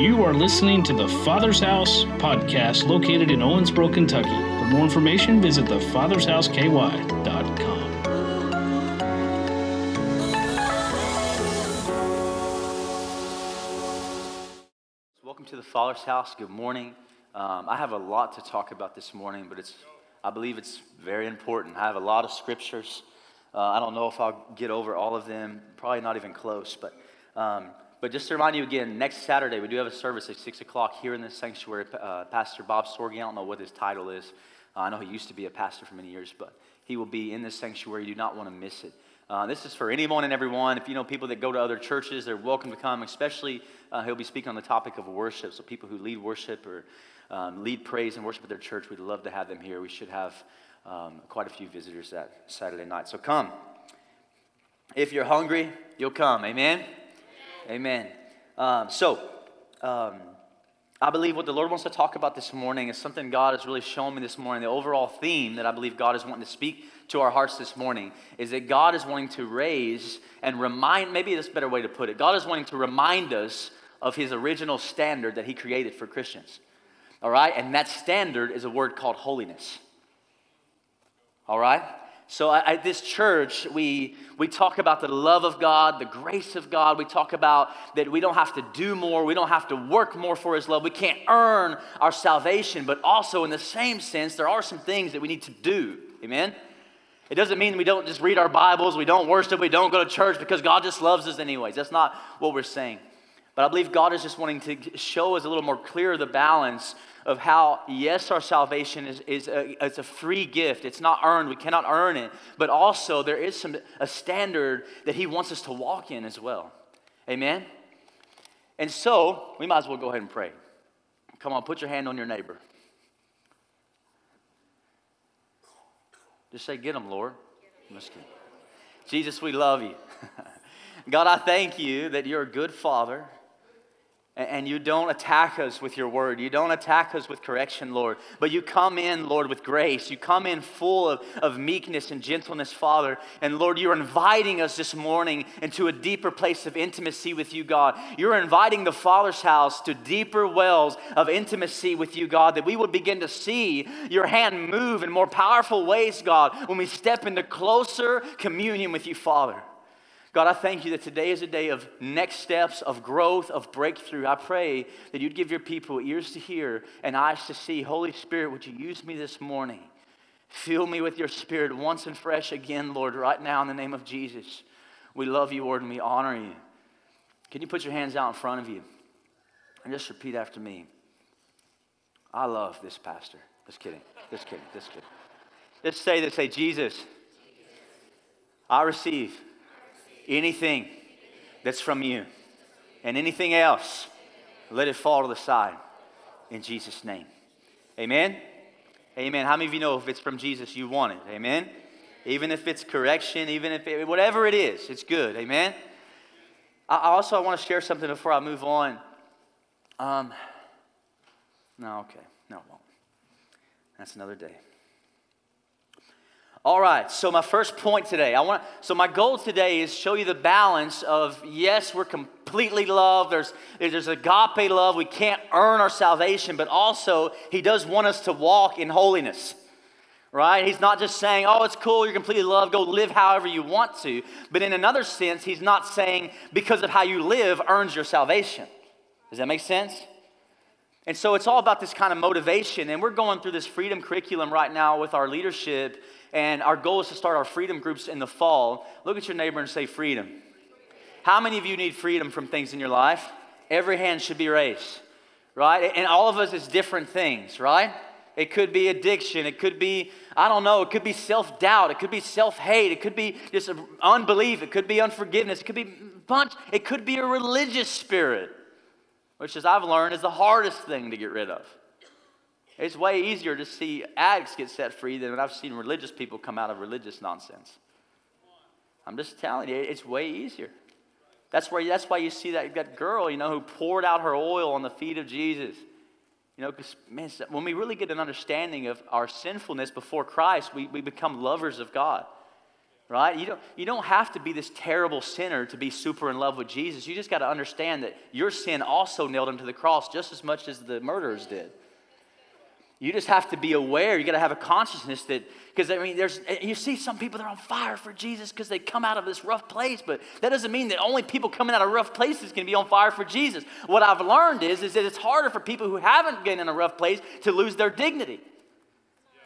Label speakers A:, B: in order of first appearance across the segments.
A: You are listening to the Father's House podcast located in Owensboro, Kentucky. For more information, visit thefathershouseky.com.
B: Welcome to the Father's House. Good morning. Um, I have a lot to talk about this morning, but it's, I believe it's very important. I have a lot of scriptures. Uh, I don't know if I'll get over all of them, probably not even close, but um, but just to remind you again, next Saturday we do have a service at 6 o'clock here in the sanctuary. Uh, pastor Bob Sorge, I don't know what his title is. Uh, I know he used to be a pastor for many years, but he will be in this sanctuary. You do not want to miss it. Uh, this is for anyone and everyone. If you know people that go to other churches, they're welcome to come, especially uh, he'll be speaking on the topic of worship. So people who lead worship or um, lead praise and worship at their church, we'd love to have them here. We should have um, quite a few visitors that Saturday night. So come. If you're hungry, you'll come. Amen? Amen. Um, so, um, I believe what the Lord wants to talk about this morning is something God has really shown me this morning. The overall theme that I believe God is wanting to speak to our hearts this morning is that God is wanting to raise and remind, maybe that's a better way to put it. God is wanting to remind us of his original standard that he created for Christians. All right? And that standard is a word called holiness. All right? So at this church, we, we talk about the love of God, the grace of God. We talk about that we don't have to do more. We don't have to work more for His love. We can't earn our salvation. But also, in the same sense, there are some things that we need to do. Amen? It doesn't mean we don't just read our Bibles, we don't worship, we don't go to church because God just loves us anyways. That's not what we're saying. But I believe God is just wanting to show us a little more clear the balance of how, yes, our salvation is, is a, it's a free gift. It's not earned. We cannot earn it. But also, there is some, a standard that He wants us to walk in as well. Amen? And so, we might as well go ahead and pray. Come on, put your hand on your neighbor. Just say, Get him, Lord. Jesus, we love you. God, I thank you that you're a good father and you don't attack us with your word. You don't attack us with correction, Lord. But you come in, Lord, with grace. You come in full of, of meekness and gentleness, Father. And Lord, you're inviting us this morning into a deeper place of intimacy with you, God. You're inviting the Father's house to deeper wells of intimacy with you, God, that we would begin to see your hand move in more powerful ways, God, when we step into closer communion with you, Father. God, I thank you that today is a day of next steps, of growth, of breakthrough. I pray that you'd give your people ears to hear and eyes to see. Holy Spirit, would you use me this morning? Fill me with your spirit once and fresh again, Lord, right now in the name of Jesus. We love you, Lord, and we honor you. Can you put your hands out in front of you and just repeat after me? I love this pastor. Just kidding. Just kidding. Just kidding. Just say this. Say, Jesus, I receive anything that's from you. And anything else, let it fall to the side in Jesus' name. Amen? Amen. How many of you know if it's from Jesus, you want it? Amen? Even if it's correction, even if it, whatever it is, it's good. Amen? I also I want to share something before I move on. Um, no, okay. No, won't. That's another day. All right, so my first point today, I want so my goal today is show you the balance of yes, we're completely loved. There's there's agape love. We can't earn our salvation, but also he does want us to walk in holiness. Right? He's not just saying, "Oh, it's cool, you're completely loved, go live however you want to." But in another sense, he's not saying because of how you live earns your salvation. Does that make sense? And so it's all about this kind of motivation. And we're going through this freedom curriculum right now with our leadership and our goal is to start our freedom groups in the fall. Look at your neighbor and say, Freedom. How many of you need freedom from things in your life? Every hand should be raised, right? And all of us is different things, right? It could be addiction. It could be, I don't know, it could be self doubt. It could be self hate. It could be just unbelief. It could be unforgiveness. It could be bunch. It could be a religious spirit, which, as I've learned, is the hardest thing to get rid of. It's way easier to see addicts get set free than I've seen religious people come out of religious nonsense. I'm just telling you, it's way easier. That's, where, that's why you see that, that girl, you know, who poured out her oil on the feet of Jesus. You know, because, man, when we really get an understanding of our sinfulness before Christ, we, we become lovers of God. Right? You don't, you don't have to be this terrible sinner to be super in love with Jesus. You just got to understand that your sin also nailed him to the cross just as much as the murderers did. You just have to be aware. You got to have a consciousness that, because I mean, there's, eh, you see some people that are on fire for Jesus because they come out of this rough place, but that doesn't mean that only people coming out of rough places can be on fire for Jesus. What I've learned is, is that it's harder for people who haven't been in a rough place to lose their dignity,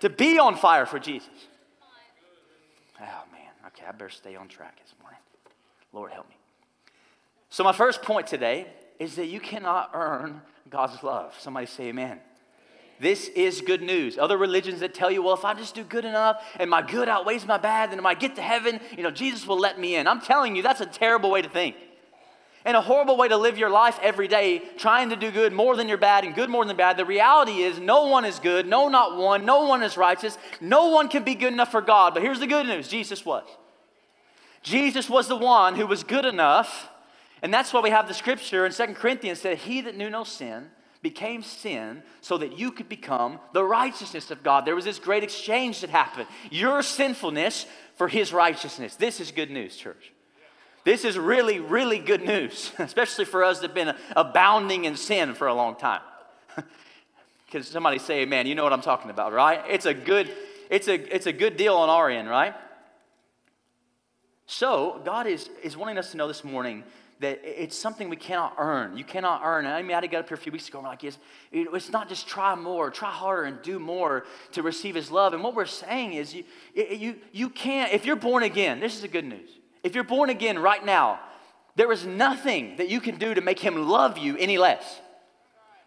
B: to be on fire for Jesus. Okay, I better stay on track this morning. Lord, help me. So, my first point today is that you cannot earn God's love. Somebody say amen. This is good news. Other religions that tell you, well, if I just do good enough and my good outweighs my bad, then when I get to heaven, you know, Jesus will let me in. I'm telling you, that's a terrible way to think. And a horrible way to live your life every day, trying to do good more than you're bad and good more than bad. The reality is, no one is good, no, not one, no one is righteous, no one can be good enough for God. But here's the good news Jesus was. Jesus was the one who was good enough. And that's why we have the scripture in Second Corinthians said, He that knew no sin became sin so that you could become the righteousness of God. There was this great exchange that happened. Your sinfulness for his righteousness. This is good news, church. This is really, really good news, especially for us that have been abounding in sin for a long time. Because somebody say, man, you know what I'm talking about, right? It's a good, it's a, it's a good deal on our end, right? So God is, is wanting us to know this morning that it's something we cannot earn. You cannot earn. I mean, I got up here a few weeks ago and I'm like, it's, it's not just try more, try harder and do more to receive his love. And what we're saying is you, you, you can't, if you're born again, this is the good news. If you're born again right now, there is nothing that you can do to make him love you any less.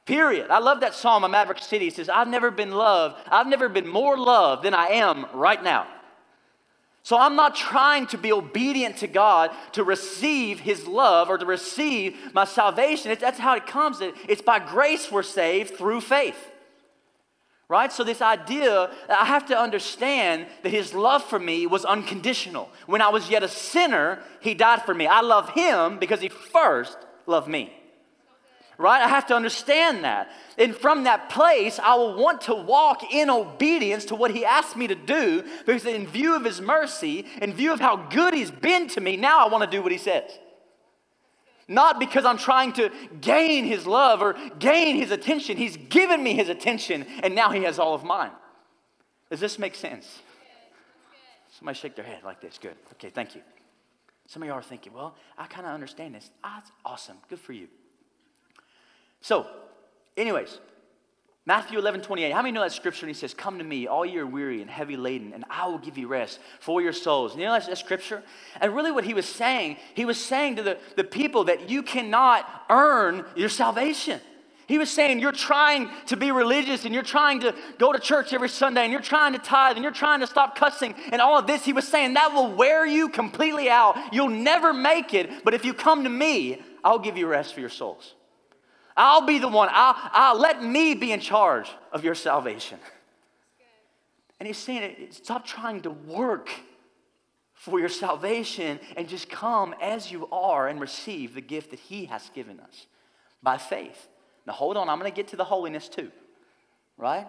B: Period. I love that psalm of Maverick City. It says, I've never been loved, I've never been more loved than I am right now. So I'm not trying to be obedient to God to receive His love or to receive my salvation. It's, that's how it comes. It's by grace we're saved through faith. Right? So, this idea, I have to understand that His love for me was unconditional. When I was yet a sinner, He died for me. I love Him because He first loved me right? I have to understand that. And from that place, I will want to walk in obedience to what He asked me to do because, in view of His mercy, in view of how good He's been to me, now I want to do what He says. Not because I'm trying to gain His love or gain His attention. He's given me His attention, and now He has all of mine. Does this make sense? Somebody shake their head like this. Good. Okay, thank you. Some of y'all are thinking, well, I kind of understand this. Ah, that's awesome. Good for you. So, anyways, Matthew 11, 28. How many know that scripture? And he says, Come to me, all you are weary and heavy laden, and I will give you rest for your souls. And you know that, that scripture? And really, what he was saying, he was saying to the, the people that you cannot earn your salvation. He was saying, You're trying to be religious and you're trying to go to church every Sunday and you're trying to tithe and you're trying to stop cussing and all of this. He was saying, That will wear you completely out. You'll never make it. But if you come to me, I'll give you rest for your souls. I'll be the one. I'll, I'll let me be in charge of your salvation. And he's saying, stop trying to work for your salvation and just come as you are and receive the gift that he has given us by faith. Now, hold on, I'm going to get to the holiness too, right?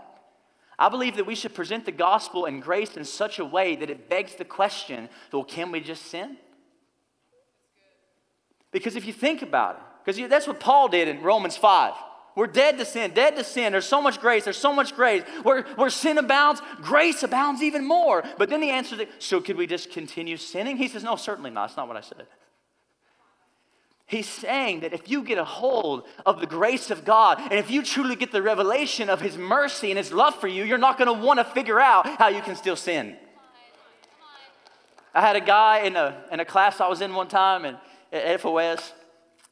B: I believe that we should present the gospel and grace in such a way that it begs the question well, can we just sin? Because if you think about it, because that's what Paul did in Romans 5. We're dead to sin, dead to sin. There's so much grace. There's so much grace. Where, where sin abounds, grace abounds even more. But then the answer is, so could we just continue sinning? He says, no, certainly not. That's not what I said. He's saying that if you get a hold of the grace of God and if you truly get the revelation of His mercy and His love for you, you're not going to want to figure out how you can still sin. I had a guy in a, in a class I was in one time and, at FOS,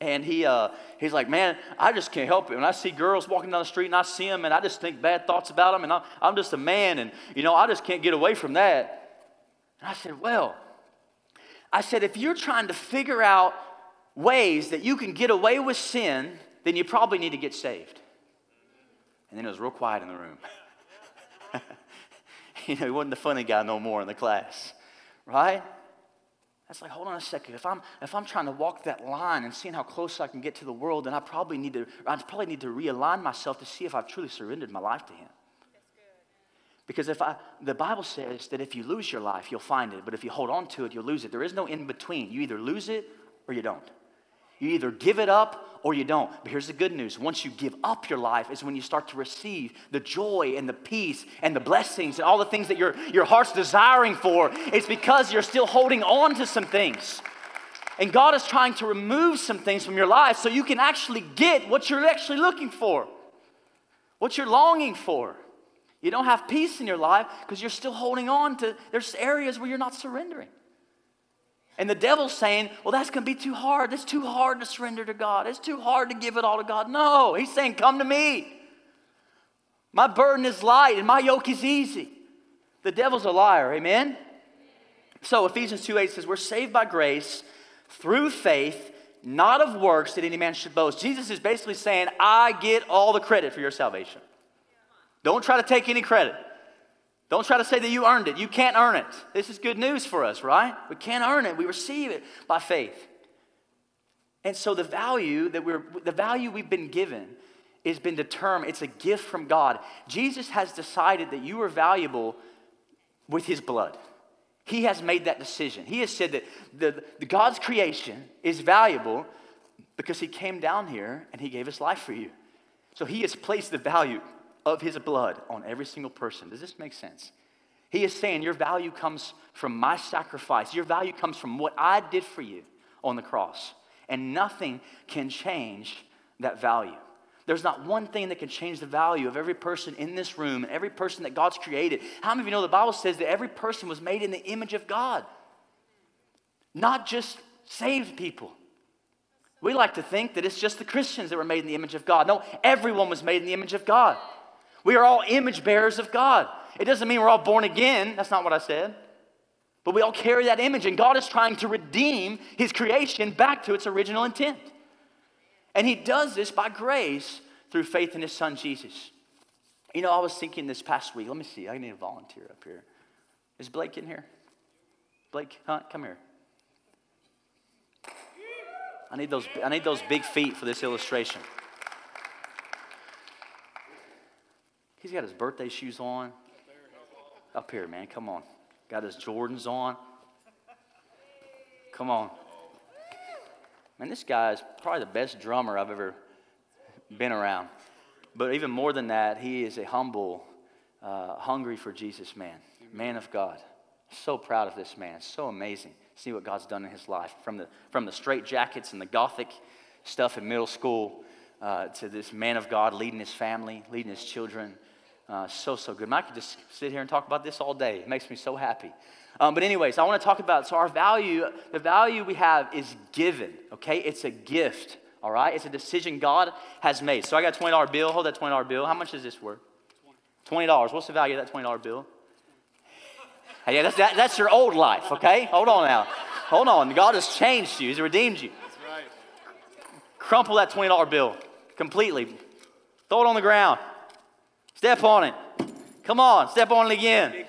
B: and he, uh, he's like, man, I just can't help it. When I see girls walking down the street and I see them and I just think bad thoughts about them and I'm, I'm just a man and, you know, I just can't get away from that. And I said, well, I said, if you're trying to figure out ways that you can get away with sin, then you probably need to get saved. And then it was real quiet in the room. you know, he wasn't the funny guy no more in the class, right? That's like, hold on a second. If I'm, if I'm trying to walk that line and seeing how close I can get to the world, then I probably need to, I probably need to realign myself to see if I've truly surrendered my life to Him. Because if I, the Bible says that if you lose your life, you'll find it, but if you hold on to it, you'll lose it. There is no in between. You either lose it or you don't. You either give it up or you don't. But here's the good news once you give up your life, is when you start to receive the joy and the peace and the blessings and all the things that your, your heart's desiring for. It's because you're still holding on to some things. And God is trying to remove some things from your life so you can actually get what you're actually looking for, what you're longing for. You don't have peace in your life because you're still holding on to, there's areas where you're not surrendering. And the devil's saying, well, that's going to be too hard. It's too hard to surrender to God. It's too hard to give it all to God. No, he's saying, come to me. My burden is light and my yoke is easy. The devil's a liar, amen? So Ephesians 2 8 says, We're saved by grace through faith, not of works that any man should boast. Jesus is basically saying, I get all the credit for your salvation. Don't try to take any credit. Don't try to say that you earned it. You can't earn it. This is good news for us, right? We can't earn it. We receive it by faith. And so the value that we're the value we've been given has been determined. It's a gift from God. Jesus has decided that you are valuable with his blood. He has made that decision. He has said that the, the God's creation is valuable because he came down here and he gave his life for you. So he has placed the value of his blood on every single person. Does this make sense? He is saying your value comes from my sacrifice. Your value comes from what I did for you on the cross. And nothing can change that value. There's not one thing that can change the value of every person in this room and every person that God's created. How many of you know the Bible says that every person was made in the image of God? Not just saved people. We like to think that it's just the Christians that were made in the image of God. No, everyone was made in the image of God. We are all image bearers of God. It doesn't mean we're all born again. That's not what I said. But we all carry that image, and God is trying to redeem His creation back to its original intent. And He does this by grace through faith in His Son Jesus. You know, I was thinking this past week, let me see, I need a volunteer up here. Is Blake in here? Blake, huh? Come here. I need those, I need those big feet for this illustration. He's got his birthday shoes on. Up here, man. Come on. Got his Jordans on. Come on. Man, this guy is probably the best drummer I've ever been around. But even more than that, he is a humble, uh, hungry for Jesus man, man of God. So proud of this man. So amazing. See what God's done in his life. From the, from the straight jackets and the gothic stuff in middle school uh, to this man of God leading his family, leading his children, uh, so, so good. I could just sit here and talk about this all day. It makes me so happy. Um, but, anyways, I want to talk about so our value, the value we have is given, okay? It's a gift, all right? It's a decision God has made. So, I got a $20 bill. Hold that $20 bill. How much is this worth? $20. What's the value of that $20 bill? Hey, yeah, that's, that, that's your old life, okay? Hold on now. Hold on. God has changed you, He's redeemed you. That's right. Crumple that $20 bill completely, throw it on the ground. Step on it. Come on, step on it again.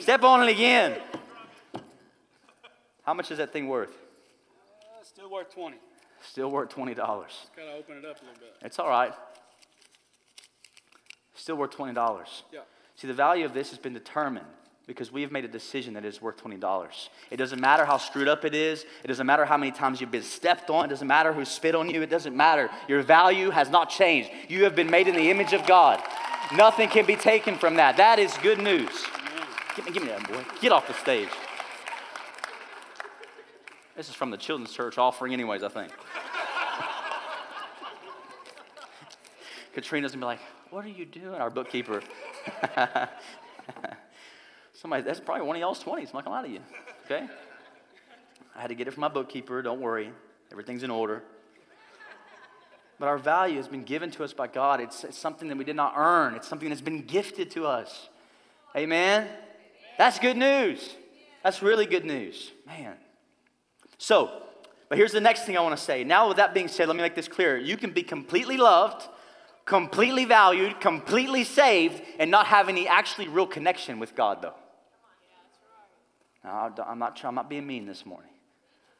B: Step on it again. How much is that thing worth?
C: Uh, still worth 20.
B: Still worth $20.
C: Gotta open it up a little bit.
B: It's all right. Still worth $20.
C: Yeah.
B: See, the value of this has been determined because we have made a decision that is worth $20. It doesn't matter how screwed up it is. It doesn't matter how many times you've been stepped on. It doesn't matter who spit on you. It doesn't matter. Your value has not changed. You have been made in the image of God. Nothing can be taken from that. That is good news. Give me, give me that, boy. Get off the stage. This is from the children's church offering, anyways, I think. Katrina's gonna be like, What are you doing? Our bookkeeper. Somebody, that's probably one of y'all's 20s. I'm not gonna lie to you. Okay? I had to get it from my bookkeeper. Don't worry. Everything's in order. But our value has been given to us by God. It's, it's, something that we did not earn, it's something that's been gifted to us. Amen? That's good news. That's really good news. Man. So, but here's the next thing I want to say. Now, with that being said, let me make this clear. You can be completely loved, completely valued, completely saved, and not have any actually real connection with God, though. Now, I'm not, I'm not being mean this morning.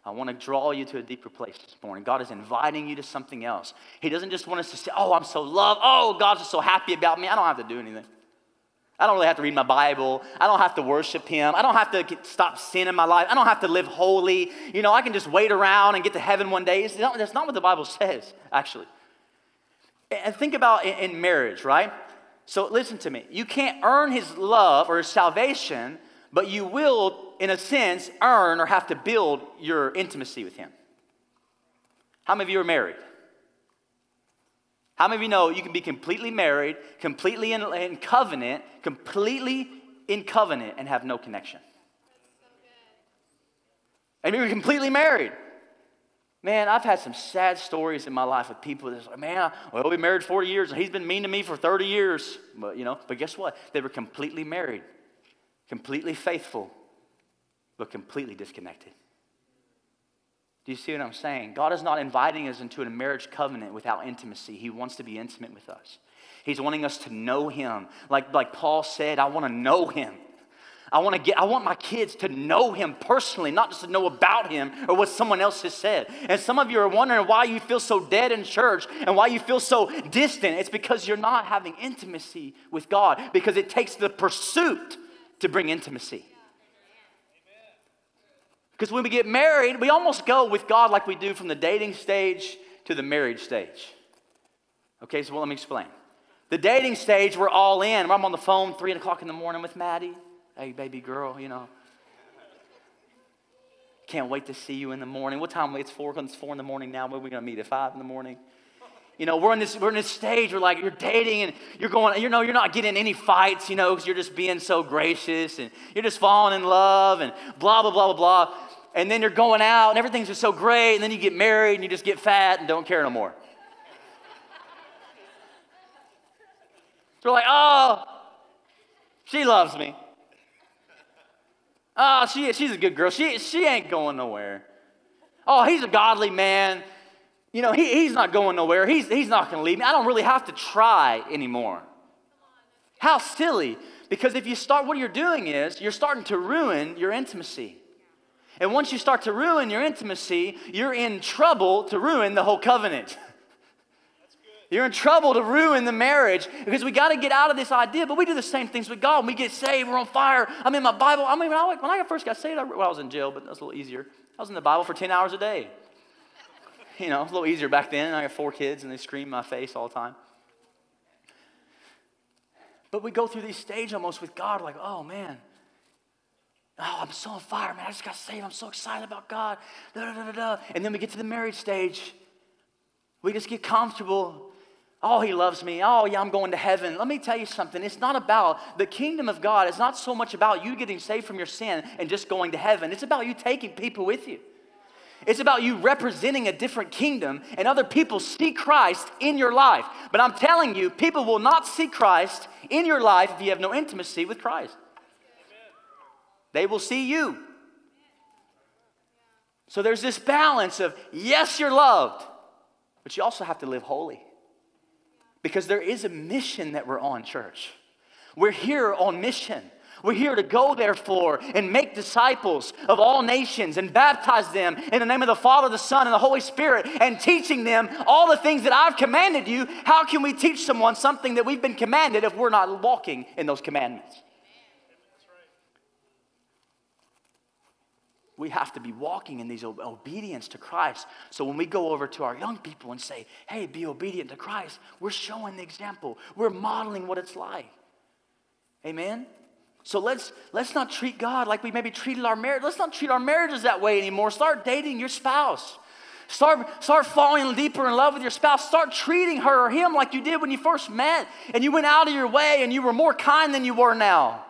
B: I want to draw you to a deeper place this morning. God is inviting you to something else. He doesn't just want us to say, Oh, I'm so loved. Oh, God's just so happy about me. I don't have to do anything. I don't really have to read my Bible. I don't have to worship Him. I don't have to get, stop sin in my life. I don't have to live holy. You know, I can just wait around and get to heaven one day. It's not, that's not what the Bible says, actually. And think about in, in marriage, right? So listen to me. You can't earn His love or His salvation, but you will, in a sense, earn or have to build your intimacy with Him. How many of you are married? How many of you know you can be completely married, completely in, in covenant, completely in covenant, and have no connection? And you're completely married. Man, I've had some sad stories in my life of people that's like, man, well, we've been married 40 years and he's been mean to me for 30 years. But, you know, but guess what? They were completely married, completely faithful, but completely disconnected. Do you see what I'm saying? God is not inviting us into a marriage covenant without intimacy. He wants to be intimate with us. He's wanting us to know Him. Like, like Paul said, I want to know Him. I want to get I want my kids to know him personally, not just to know about him or what someone else has said. And some of you are wondering why you feel so dead in church and why you feel so distant. It's because you're not having intimacy with God because it takes the pursuit to bring intimacy. Because when we get married, we almost go with God like we do from the dating stage to the marriage stage. Okay, so well, let me explain. The dating stage, we're all in. I'm on the phone three o'clock in the morning with Maddie. Hey, baby girl, you know. Can't wait to see you in the morning. What time? It's four. It's four in the morning now. When are we gonna meet at five in the morning? You know, we're in this we're in this stage where like you're dating and you're going. You know, you're not getting any fights. You know, because you're just being so gracious and you're just falling in love and blah blah blah blah blah and then you're going out and everything's just so great, and then you get married and you just get fat and don't care no more. They're like, oh, she loves me. Oh, she, she's a good girl. She, she ain't going nowhere. Oh, he's a godly man. You know, he, he's not going nowhere. He's, he's not going to leave me. I don't really have to try anymore. How silly. Because if you start, what you're doing is you're starting to ruin your intimacy. And once you start to ruin your intimacy, you're in trouble to ruin the whole covenant. You're in trouble to ruin the marriage because we got to get out of this idea. But we do the same things with God. When we get saved, we're on fire. I'm in my Bible. I mean, when I, when I first got saved, I, well, I was in jail, but that's a little easier. I was in the Bible for 10 hours a day. You know, it was a little easier back then. I got four kids and they scream my face all the time. But we go through these stages almost with God, like, oh man, Oh, I'm so on fire, man. I just got saved. I'm so excited about God. Da, da, da. And then we get to the marriage stage. We just get comfortable. Oh, he loves me. Oh, yeah, I'm going to heaven. Let me tell you something. It's not about the kingdom of God. It's not so much about you getting saved from your sin and just going to heaven. It's about you taking people with you. It's about you representing a different kingdom and other people see Christ in your life. But I'm telling you, people will not see Christ in your life if you have no intimacy with Christ. They will see you. So there's this balance of yes, you're loved, but you also have to live holy. Because there is a mission that we're on, church. We're here on mission. We're here to go, therefore, and make disciples of all nations and baptize them in the name of the Father, the Son, and the Holy Spirit, and teaching them all the things that I've commanded you. How can we teach someone something that we've been commanded if we're not walking in those commandments? we have to be walking in these obedience to Christ. So when we go over to our young people and say, hey, be obedient to Christ, we're showing the example. We're modeling what it's like. Amen? So let's let's not treat God like we maybe treated our marriage. Let's not treat our marriages that way anymore. Start dating your spouse. Start, start falling deeper in love with your spouse. Start treating her or him like you did when you first met and you went out of your way and you were more kind than you were now.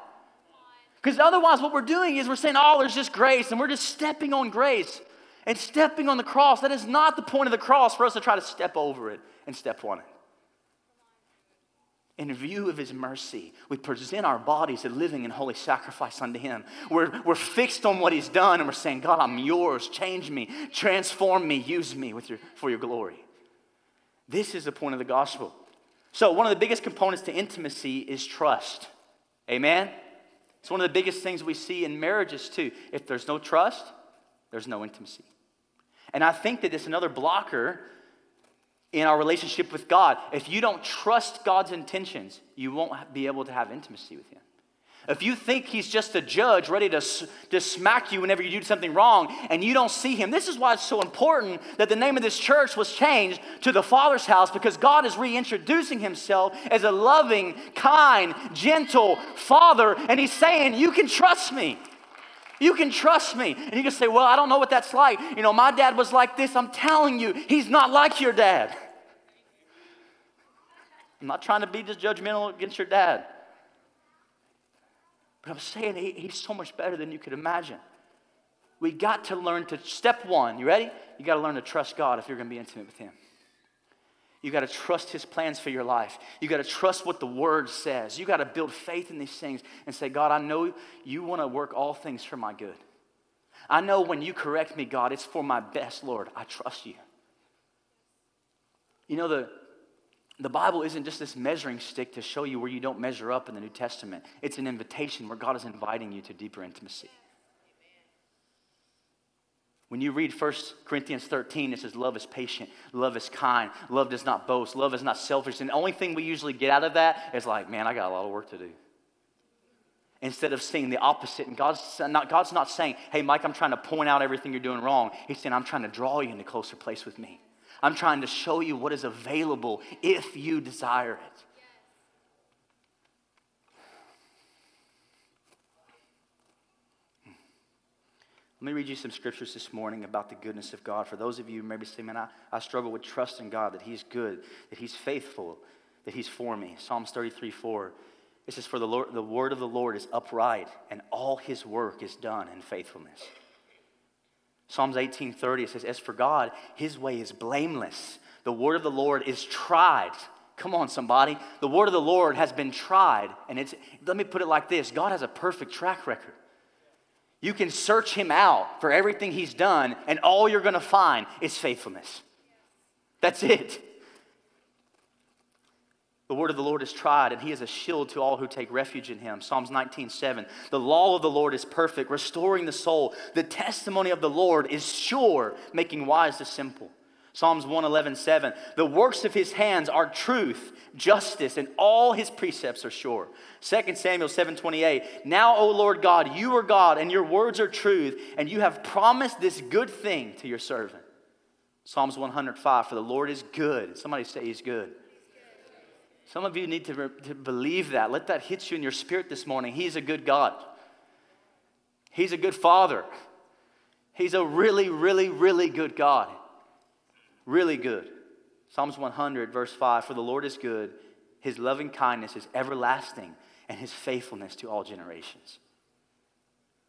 B: Because otherwise, what we're doing is we're saying, oh, there's just grace, and we're just stepping on grace and stepping on the cross. That is not the point of the cross for us to try to step over it and step on it. In view of his mercy, we present our bodies a living and holy sacrifice unto him. We're, we're fixed on what he's done, and we're saying, God, I'm yours. Change me, transform me, use me with your, for your glory. This is the point of the gospel. So, one of the biggest components to intimacy is trust. Amen? It's one of the biggest things we see in marriages, too. If there's no trust, there's no intimacy. And I think that it's another blocker in our relationship with God. If you don't trust God's intentions, you won't be able to have intimacy with Him. If you think he's just a judge ready to, to smack you whenever you do something wrong and you don't see him, this is why it's so important that the name of this church was changed to the Father's house because God is reintroducing himself as a loving, kind, gentle Father. And he's saying, You can trust me. You can trust me. And you can say, Well, I don't know what that's like. You know, my dad was like this. I'm telling you, he's not like your dad. I'm not trying to be just judgmental against your dad. But I'm saying he, he's so much better than you could imagine. We got to learn to, step one, you ready? You got to learn to trust God if you're going to be intimate with Him. You got to trust His plans for your life. You got to trust what the Word says. You got to build faith in these things and say, God, I know you want to work all things for my good. I know when you correct me, God, it's for my best, Lord. I trust you. You know, the, the Bible isn't just this measuring stick to show you where you don't measure up in the New Testament. It's an invitation where God is inviting you to deeper intimacy. When you read 1 Corinthians 13, it says, Love is patient, love is kind, love does not boast, love is not selfish. And the only thing we usually get out of that is like, Man, I got a lot of work to do. Instead of seeing the opposite. And God's not, God's not saying, Hey, Mike, I'm trying to point out everything you're doing wrong. He's saying, I'm trying to draw you into a closer place with me. I'm trying to show you what is available if you desire it. Let me read you some scriptures this morning about the goodness of God. For those of you who maybe say, man, I, I struggle with trusting God, that He's good, that He's faithful, that He's for me. Psalms 33 4. It says, For the, Lord, the word of the Lord is upright, and all His work is done in faithfulness. Psalms 18:30 it says, "As for God, his way is blameless. The word of the Lord is tried." Come on, somebody. The word of the Lord has been tried. And it's, let me put it like this God has a perfect track record. You can search him out for everything he's done, and all you're going to find is faithfulness. That's it. The word of the Lord is tried, and he is a shield to all who take refuge in him. Psalms 19, 7. The law of the Lord is perfect, restoring the soul. The testimony of the Lord is sure, making wise the simple. Psalms 111, 7. The works of his hands are truth, justice, and all his precepts are sure. 2 Samuel 7, 28. Now, O Lord God, you are God, and your words are truth, and you have promised this good thing to your servant. Psalms 105. For the Lord is good. Somebody say he's good. Some of you need to, re- to believe that. Let that hit you in your spirit this morning. He's a good God, He's a good Father. He's a really, really, really good God. Really good. Psalms 100, verse 5 For the Lord is good, His loving kindness is everlasting, and His faithfulness to all generations.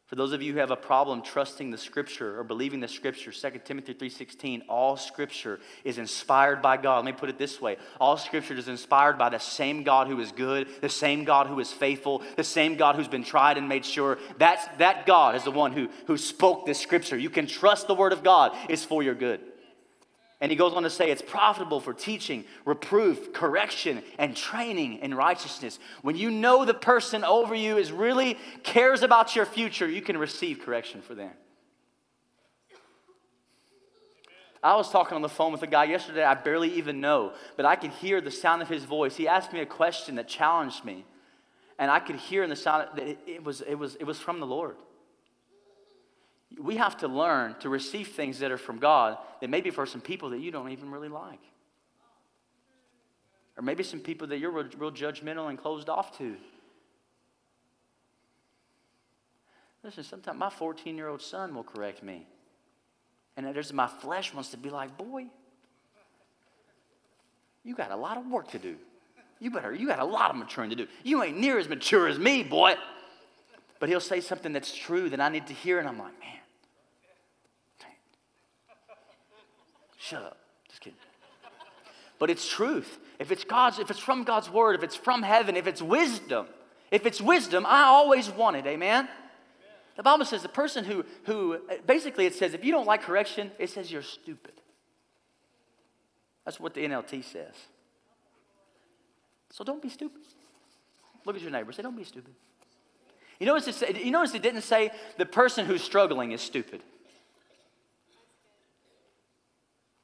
B: For those of you who have a problem trusting the scripture or believing the scripture, 2 Timothy 3:16, all scripture is inspired by God. Let me put it this way. All scripture is inspired by the same God who is good, the same God who is faithful, the same God who's been tried and made sure. That's, that God is the one who, who spoke this scripture. You can trust the word of God is for your good. And he goes on to say it's profitable for teaching, reproof, correction, and training in righteousness. When you know the person over you is really cares about your future, you can receive correction for them. I was talking on the phone with a guy yesterday I barely even know, but I could hear the sound of his voice. He asked me a question that challenged me, and I could hear in the sound that it, was, it, was, it was from the Lord we have to learn to receive things that are from God that may be for some people that you don't even really like. Or maybe some people that you're real, real judgmental and closed off to. Listen, sometimes my 14 year old son will correct me. And there's my flesh wants to be like, boy, you got a lot of work to do. You better, you got a lot of maturing to do. You ain't near as mature as me, boy. But he'll say something that's true that I need to hear, and I'm like, man, Shut up. Just kidding. But it's truth. If it's God's, if it's from God's word, if it's from heaven, if it's wisdom, if it's wisdom, I always want it. Amen. The Bible says the person who, who basically it says if you don't like correction, it says you're stupid. That's what the NLT says. So don't be stupid. Look at your neighbor. Say, don't be stupid. You notice, it, you notice it didn't say the person who's struggling is stupid.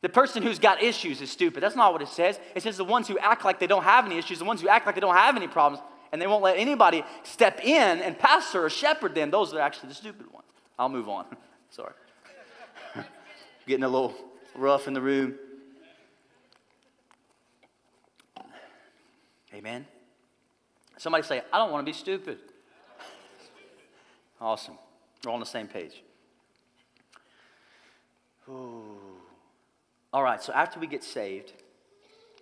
B: The person who's got issues is stupid. That's not what it says. It says the ones who act like they don't have any issues, the ones who act like they don't have any problems, and they won't let anybody step in and pastor or shepherd them, those are actually the stupid ones. I'll move on. Sorry. Getting a little rough in the room. Amen. Somebody say, I don't want to be stupid. Awesome. We're all on the same page. Ooh. All right, so after we get saved,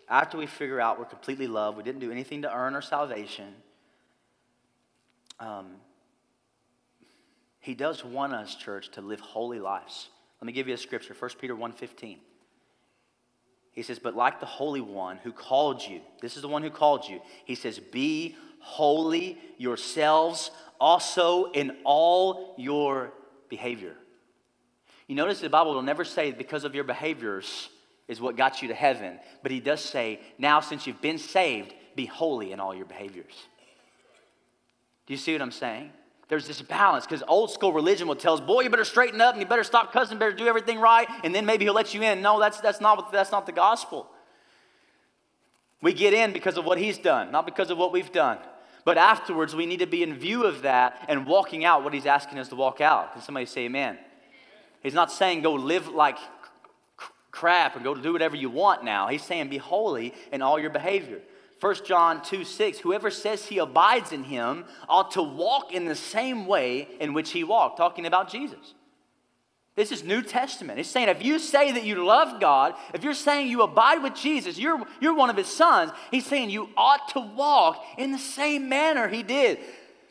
B: after we figure out we're completely loved, we didn't do anything to earn our salvation, um, he does want us, church, to live holy lives. Let me give you a scripture, 1 Peter 1.15. He says, but like the Holy One who called you, this is the one who called you, he says, be holy yourselves also in all your behavior. You notice the Bible will never say because of your behaviors is what got you to heaven, but he does say, now since you've been saved, be holy in all your behaviors. Do you see what I'm saying? There's this balance because old school religion will tell us, boy, you better straighten up and you better stop cussing, better do everything right, and then maybe he'll let you in. No, that's, that's, not, that's not the gospel. We get in because of what he's done, not because of what we've done. But afterwards, we need to be in view of that and walking out what he's asking us to walk out. Can somebody say amen? He's not saying go live like crap and go do whatever you want now. He's saying be holy in all your behavior. 1 John 2 6, whoever says he abides in him ought to walk in the same way in which he walked, talking about Jesus. This is New Testament. It's saying if you say that you love God, if you're saying you abide with Jesus, you're, you're one of his sons, he's saying you ought to walk in the same manner he did.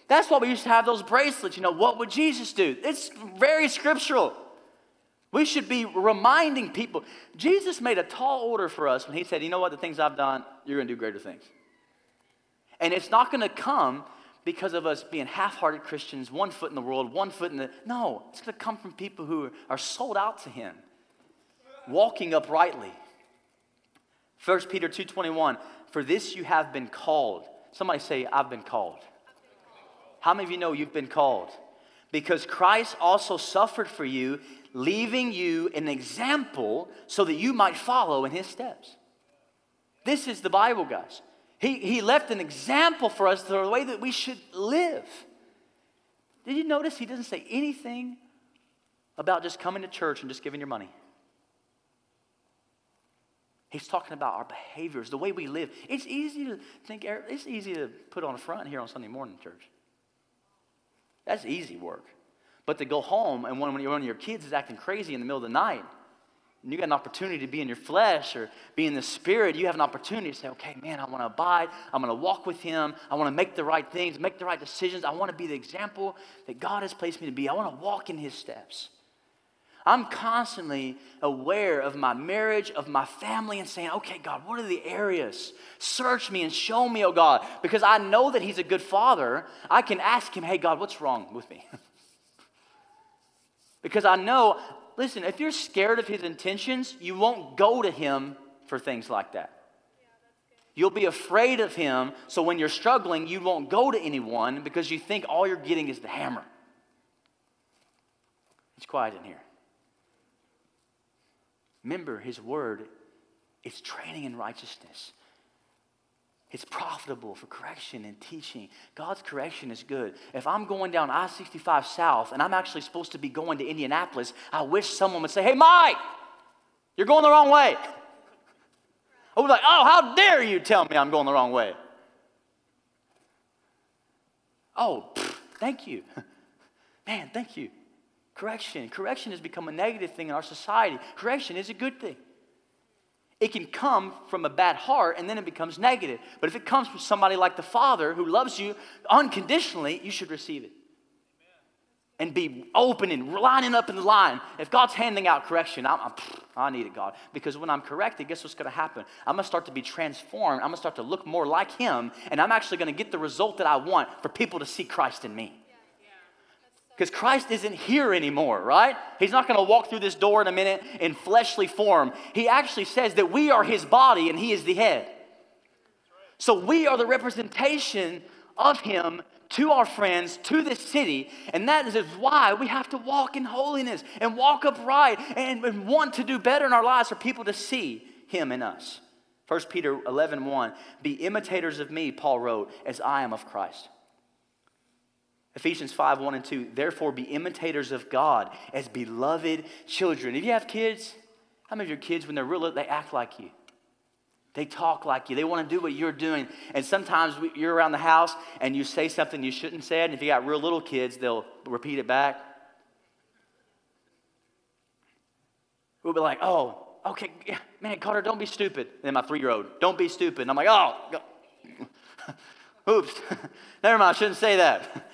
B: That's why we used to have those bracelets. You know, what would Jesus do? It's very scriptural. We should be reminding people. Jesus made a tall order for us when he said, You know what, the things I've done, you're going to do greater things. And it's not going to come because of us being half hearted Christians, one foot in the world, one foot in the. No, it's going to come from people who are sold out to him, walking uprightly. 1 Peter 2.21, for this you have been called. Somebody say, I've been called. How many of you know you've been called? Because Christ also suffered for you, leaving you an example so that you might follow in his steps. This is the Bible, guys. He, he left an example for us the way that we should live. Did you notice he doesn't say anything about just coming to church and just giving your money? He's talking about our behaviors, the way we live. It's easy to think, it's easy to put on a front here on Sunday morning, church. That's easy work. But to go home and one of your kids is acting crazy in the middle of the night, and you got an opportunity to be in your flesh or be in the spirit, you have an opportunity to say, okay, man, I want to abide. I'm going to walk with him. I want to make the right things, make the right decisions. I want to be the example that God has placed me to be. I want to walk in his steps. I'm constantly aware of my marriage, of my family, and saying, okay, God, what are the areas? Search me and show me, oh God, because I know that He's a good Father. I can ask Him, hey, God, what's wrong with me? because I know, listen, if you're scared of His intentions, you won't go to Him for things like that. You'll be afraid of Him, so when you're struggling, you won't go to anyone because you think all you're getting is the hammer. It's quiet in here. Remember, his word is training in righteousness. It's profitable for correction and teaching. God's correction is good. If I'm going down I 65 South and I'm actually supposed to be going to Indianapolis, I wish someone would say, Hey, Mike, you're going the wrong way. I would be like, Oh, how dare you tell me I'm going the wrong way? Oh, pff, thank you. Man, thank you. Correction. Correction has become a negative thing in our society. Correction is a good thing. It can come from a bad heart and then it becomes negative. But if it comes from somebody like the Father who loves you unconditionally, you should receive it. And be open and lining up in the line. If God's handing out correction, I'm, I'm, i need it, God. Because when I'm corrected, guess what's going to happen? I'm going to start to be transformed. I'm going to start to look more like Him. And I'm actually going to get the result that I want for people to see Christ in me because Christ isn't here anymore, right? He's not going to walk through this door in a minute in fleshly form. He actually says that we are his body and he is the head. So we are the representation of him to our friends, to this city. And that is why we have to walk in holiness and walk upright and, and want to do better in our lives for people to see Him in us. 1 Peter 11 1, be imitators of me, Paul wrote, as I am of Christ. Ephesians 5 1 and 2, therefore be imitators of God as beloved children. If you have kids, how many of your kids, when they're real, little, they act like you? They talk like you. They want to do what you're doing. And sometimes you're around the house and you say something you shouldn't say. And if you got real little kids, they'll repeat it back. We'll be like, oh, okay, yeah, man, Carter, don't be stupid. And then my three year old, don't be stupid. And I'm like, oh, oops, never mind, I shouldn't say that.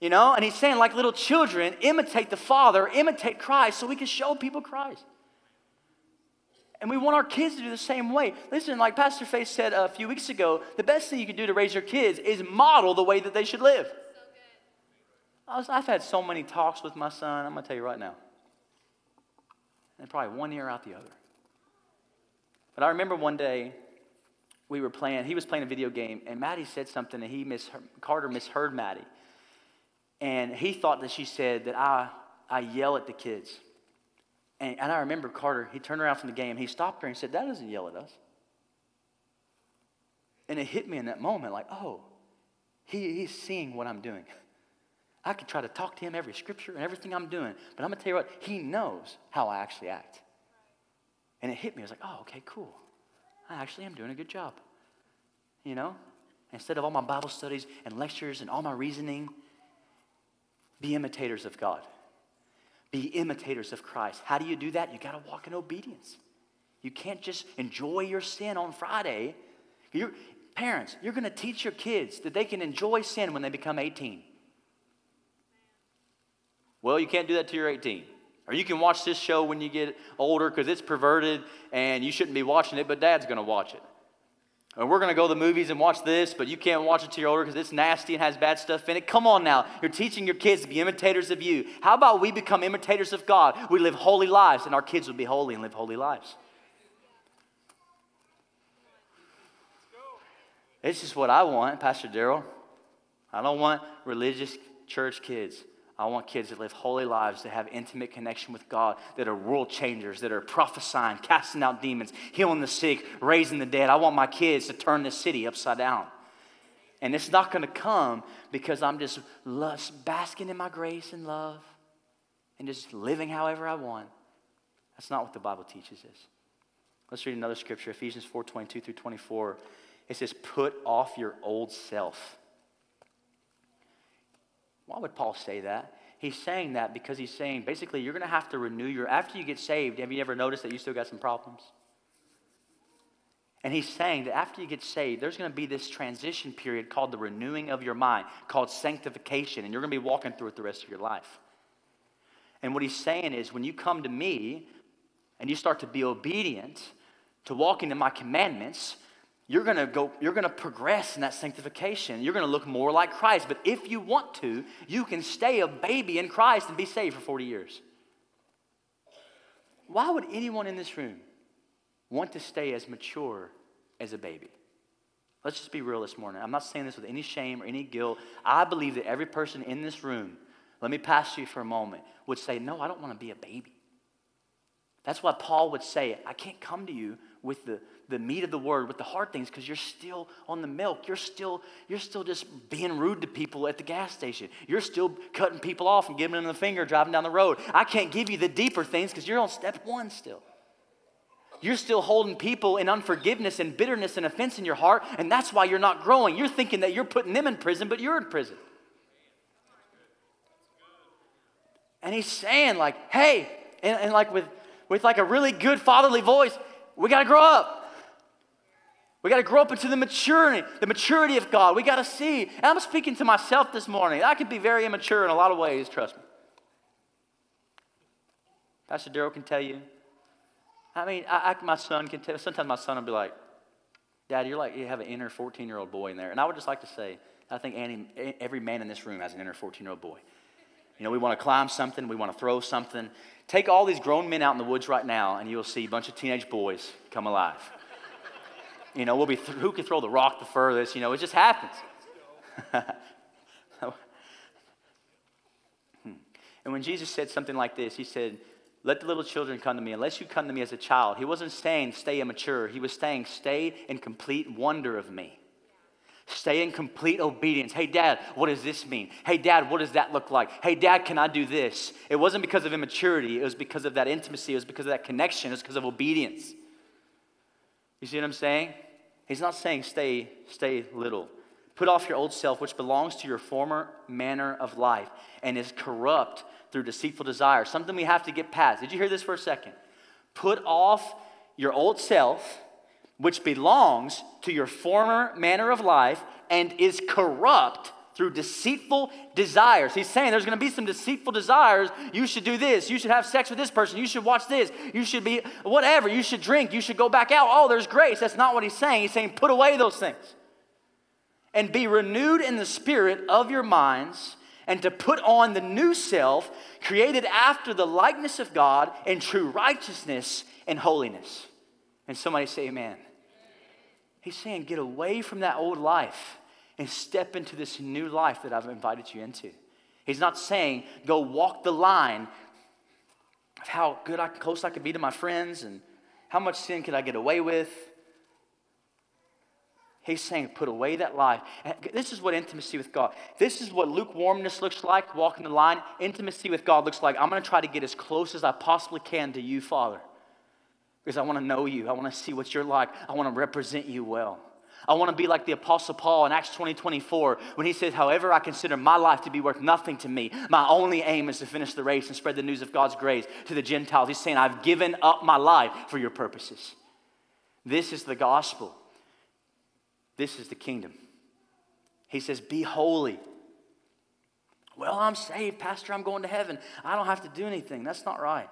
B: You know, and he's saying, like little children, imitate the Father, imitate Christ, so we can show people Christ. And we want our kids to do the same way. Listen, like Pastor Faith said a few weeks ago, the best thing you can do to raise your kids is model the way that they should live. I have had so many talks with my son, I'm going to tell you right now. And probably one ear out the other. But I remember one day we were playing, he was playing a video game, and Maddie said something, and he misheard, Carter misheard Maddie. And he thought that she said that I, I yell at the kids. And, and I remember Carter, he turned around from the game, he stopped her and said, That doesn't yell at us. And it hit me in that moment like, oh, he, he's seeing what I'm doing. I could try to talk to him every scripture and everything I'm doing, but I'm going to tell you what, he knows how I actually act. And it hit me. I was like, oh, okay, cool. I actually am doing a good job. You know? Instead of all my Bible studies and lectures and all my reasoning, be imitators of God. Be imitators of Christ. How do you do that? You got to walk in obedience. You can't just enjoy your sin on Friday. You're, parents, you're going to teach your kids that they can enjoy sin when they become 18. Well, you can't do that till you're 18. Or you can watch this show when you get older because it's perverted and you shouldn't be watching it, but dad's going to watch it. And we're going to go to the movies and watch this, but you can't watch it till you're older because it's nasty and has bad stuff in it. Come on now. You're teaching your kids to be imitators of you. How about we become imitators of God? We live holy lives, and our kids will be holy and live holy lives. It's just what I want, Pastor Daryl. I don't want religious church kids. I want kids that live holy lives, that have intimate connection with God, that are world changers, that are prophesying, casting out demons, healing the sick, raising the dead. I want my kids to turn this city upside down. And it's not going to come because I'm just basking in my grace and love and just living however I want. That's not what the Bible teaches us. Let's read another scripture, Ephesians 4 22 through 24. It says, Put off your old self why would Paul say that? He's saying that because he's saying basically you're going to have to renew your, after you get saved, have you ever noticed that you still got some problems? And he's saying that after you get saved, there's going to be this transition period called the renewing of your mind, called sanctification, and you're going to be walking through it the rest of your life. And what he's saying is when you come to me and you start to be obedient to walking in my commandments, you're going to go you're going to progress in that sanctification. You're going to look more like christ. But if you want to you can stay a baby in christ and be saved for 40 years. Why would anyone in this room want to stay as mature as a baby? Let's just be real this morning. I'm not saying this with any shame or any guilt. I believe that every person in this room let me pass you for a moment would say no i don't want to be a baby. That's why paul would say i can't come to you with the the meat of the word with the hard things because you're still on the milk. You're still, you're still just being rude to people at the gas station. You're still cutting people off and giving them the finger driving down the road. I can't give you the deeper things because you're on step one still. You're still holding people in unforgiveness and bitterness and offense in your heart, and that's why you're not growing. You're thinking that you're putting them in prison, but you're in prison. And he's saying, like, hey, and, and like with, with like a really good fatherly voice, we got to grow up. We got to grow up into the maturity, the maturity of God. We got to see. And I'm speaking to myself this morning. I could be very immature in a lot of ways, trust me. Pastor Daryl can tell you. I mean, I, I, my son can tell. Sometimes my son will be like, "Dad, you're like you have an inner 14 year old boy in there." And I would just like to say, I think Annie, every man in this room has an inner 14 year old boy. You know, we want to climb something, we want to throw something. Take all these grown men out in the woods right now, and you'll see a bunch of teenage boys come alive. You know, we'll be th- who can throw the rock the furthest. You know, it just happens. Hmm. and when Jesus said something like this, he said, let the little children come to me. Unless you come to me as a child, he wasn't saying stay immature. He was saying stay in complete wonder of me. Stay in complete obedience. Hey, dad, what does this mean? Hey, dad, what does that look like? Hey, dad, can I do this? It wasn't because of immaturity. It was because of that intimacy. It was because of that connection. It was because of obedience. You see what I'm saying? He's not saying stay, stay little. Put off your old self, which belongs to your former manner of life and is corrupt through deceitful desire. Something we have to get past. Did you hear this for a second? Put off your old self, which belongs to your former manner of life and is corrupt through deceitful desires. He's saying there's going to be some deceitful desires. You should do this. You should have sex with this person. You should watch this. You should be whatever. You should drink. You should go back out. Oh, there's grace. That's not what he's saying. He's saying put away those things and be renewed in the spirit of your minds and to put on the new self created after the likeness of God in true righteousness and holiness. And somebody say amen. He's saying get away from that old life and step into this new life that I've invited you into. He's not saying go walk the line of how good I close I could be to my friends and how much sin could I get away with. He's saying, put away that life. This is what intimacy with God. This is what lukewarmness looks like, walking the line. Intimacy with God looks like I'm going to try to get as close as I possibly can to you, Father. Because I want to know you. I want to see what you're like. I want to represent you well. I want to be like the Apostle Paul in Acts 20 24 when he says, However, I consider my life to be worth nothing to me. My only aim is to finish the race and spread the news of God's grace to the Gentiles. He's saying, I've given up my life for your purposes. This is the gospel. This is the kingdom. He says, Be holy. Well, I'm saved, Pastor. I'm going to heaven. I don't have to do anything. That's not right.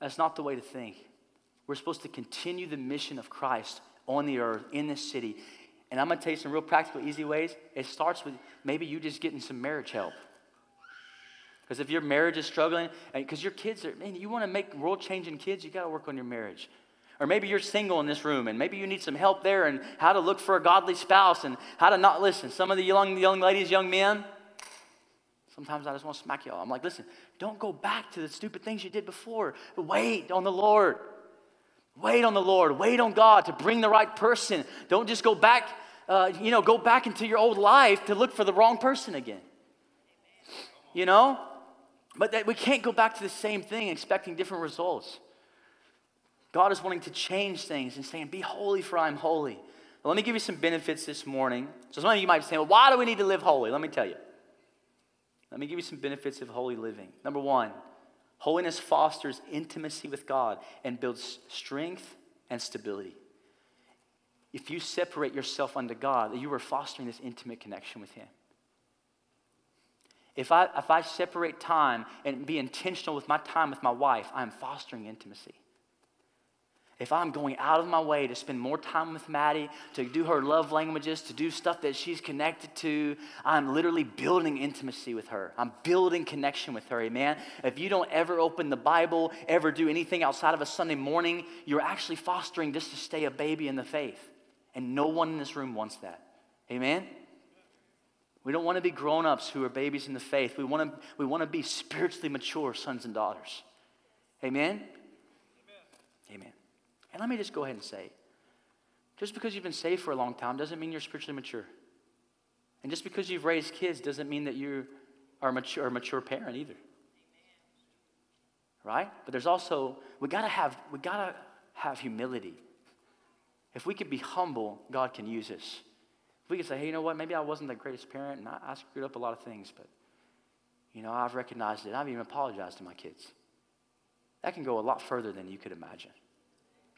B: That's not the way to think. We're supposed to continue the mission of Christ on the earth, in this city. And I'm going to tell you some real practical, easy ways. It starts with maybe you just getting some marriage help. Because if your marriage is struggling, because your kids are, man, you want to make world changing kids, you got to work on your marriage. Or maybe you're single in this room and maybe you need some help there and how to look for a godly spouse and how to not listen. Some of the young, young ladies, young men, sometimes I just want to smack y'all. I'm like, listen, don't go back to the stupid things you did before. Wait on the Lord. Wait on the Lord. Wait on God to bring the right person. Don't just go back, uh, you know, go back into your old life to look for the wrong person again. You know? But that we can't go back to the same thing expecting different results. God is wanting to change things and saying, Be holy, for I'm holy. Well, let me give you some benefits this morning. So, some of you might be saying, Well, why do we need to live holy? Let me tell you. Let me give you some benefits of holy living. Number one, holiness fosters intimacy with God and builds strength and stability. If you separate yourself unto God, you are fostering this intimate connection with Him. If I, if I separate time and be intentional with my time with my wife, I'm fostering intimacy if I'm going out of my way to spend more time with Maddie, to do her love languages, to do stuff that she's connected to, I'm literally building intimacy with her. I'm building connection with her, amen? If you don't ever open the Bible, ever do anything outside of a Sunday morning, you're actually fostering just to stay a baby in the faith. And no one in this room wants that, amen? We don't want to be grown ups who are babies in the faith. We want to, we want to be spiritually mature sons and daughters. Amen. Amen? And let me just go ahead and say just because you've been saved for a long time doesn't mean you're spiritually mature. And just because you've raised kids doesn't mean that you are mature, a mature parent either. Right? But there's also, we gotta have, we gotta have humility. If we could be humble, God can use us. If we could say, hey, you know what, maybe I wasn't the greatest parent and I, I screwed up a lot of things, but you know, I've recognized it. I've even apologized to my kids. That can go a lot further than you could imagine.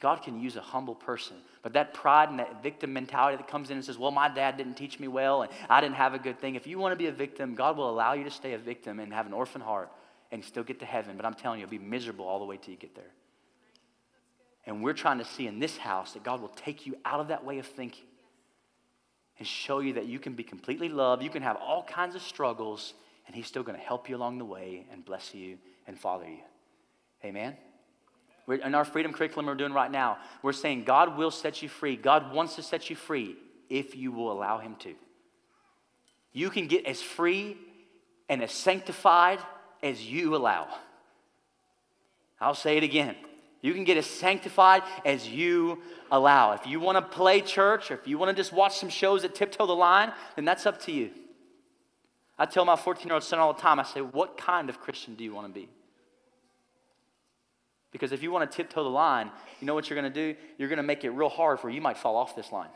B: God can use a humble person. But that pride and that victim mentality that comes in and says, Well, my dad didn't teach me well and I didn't have a good thing. If you want to be a victim, God will allow you to stay a victim and have an orphan heart and still get to heaven. But I'm telling you, you'll be miserable all the way till you get there. And we're trying to see in this house that God will take you out of that way of thinking and show you that you can be completely loved. You can have all kinds of struggles, and He's still going to help you along the way and bless you and father you. Amen. We're, in our freedom curriculum we're doing right now, we're saying God will set you free. God wants to set you free if you will allow Him to. You can get as free and as sanctified as you allow. I'll say it again. You can get as sanctified as you allow. If you want to play church or if you want to just watch some shows that tiptoe the line, then that's up to you. I tell my 14 year old son all the time, I say, What kind of Christian do you want to be? Because if you want to tiptoe the line, you know what you're going to do? You're going to make it real hard for you might fall off this line.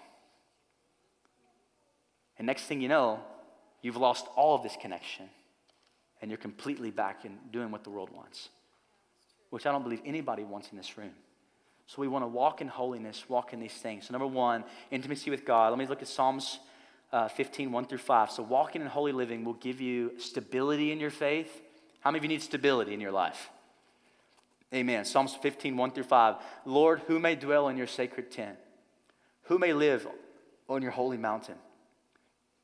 B: And next thing you know, you've lost all of this connection and you're completely back in doing what the world wants, which I don't believe anybody wants in this room. So we want to walk in holiness, walk in these things. So, number one, intimacy with God. Let me look at Psalms uh, 15, 1 through 5. So, walking in holy living will give you stability in your faith. How many of you need stability in your life? Amen. Psalms 15, 1 through 5. Lord, who may dwell in your sacred tent? Who may live on your holy mountain?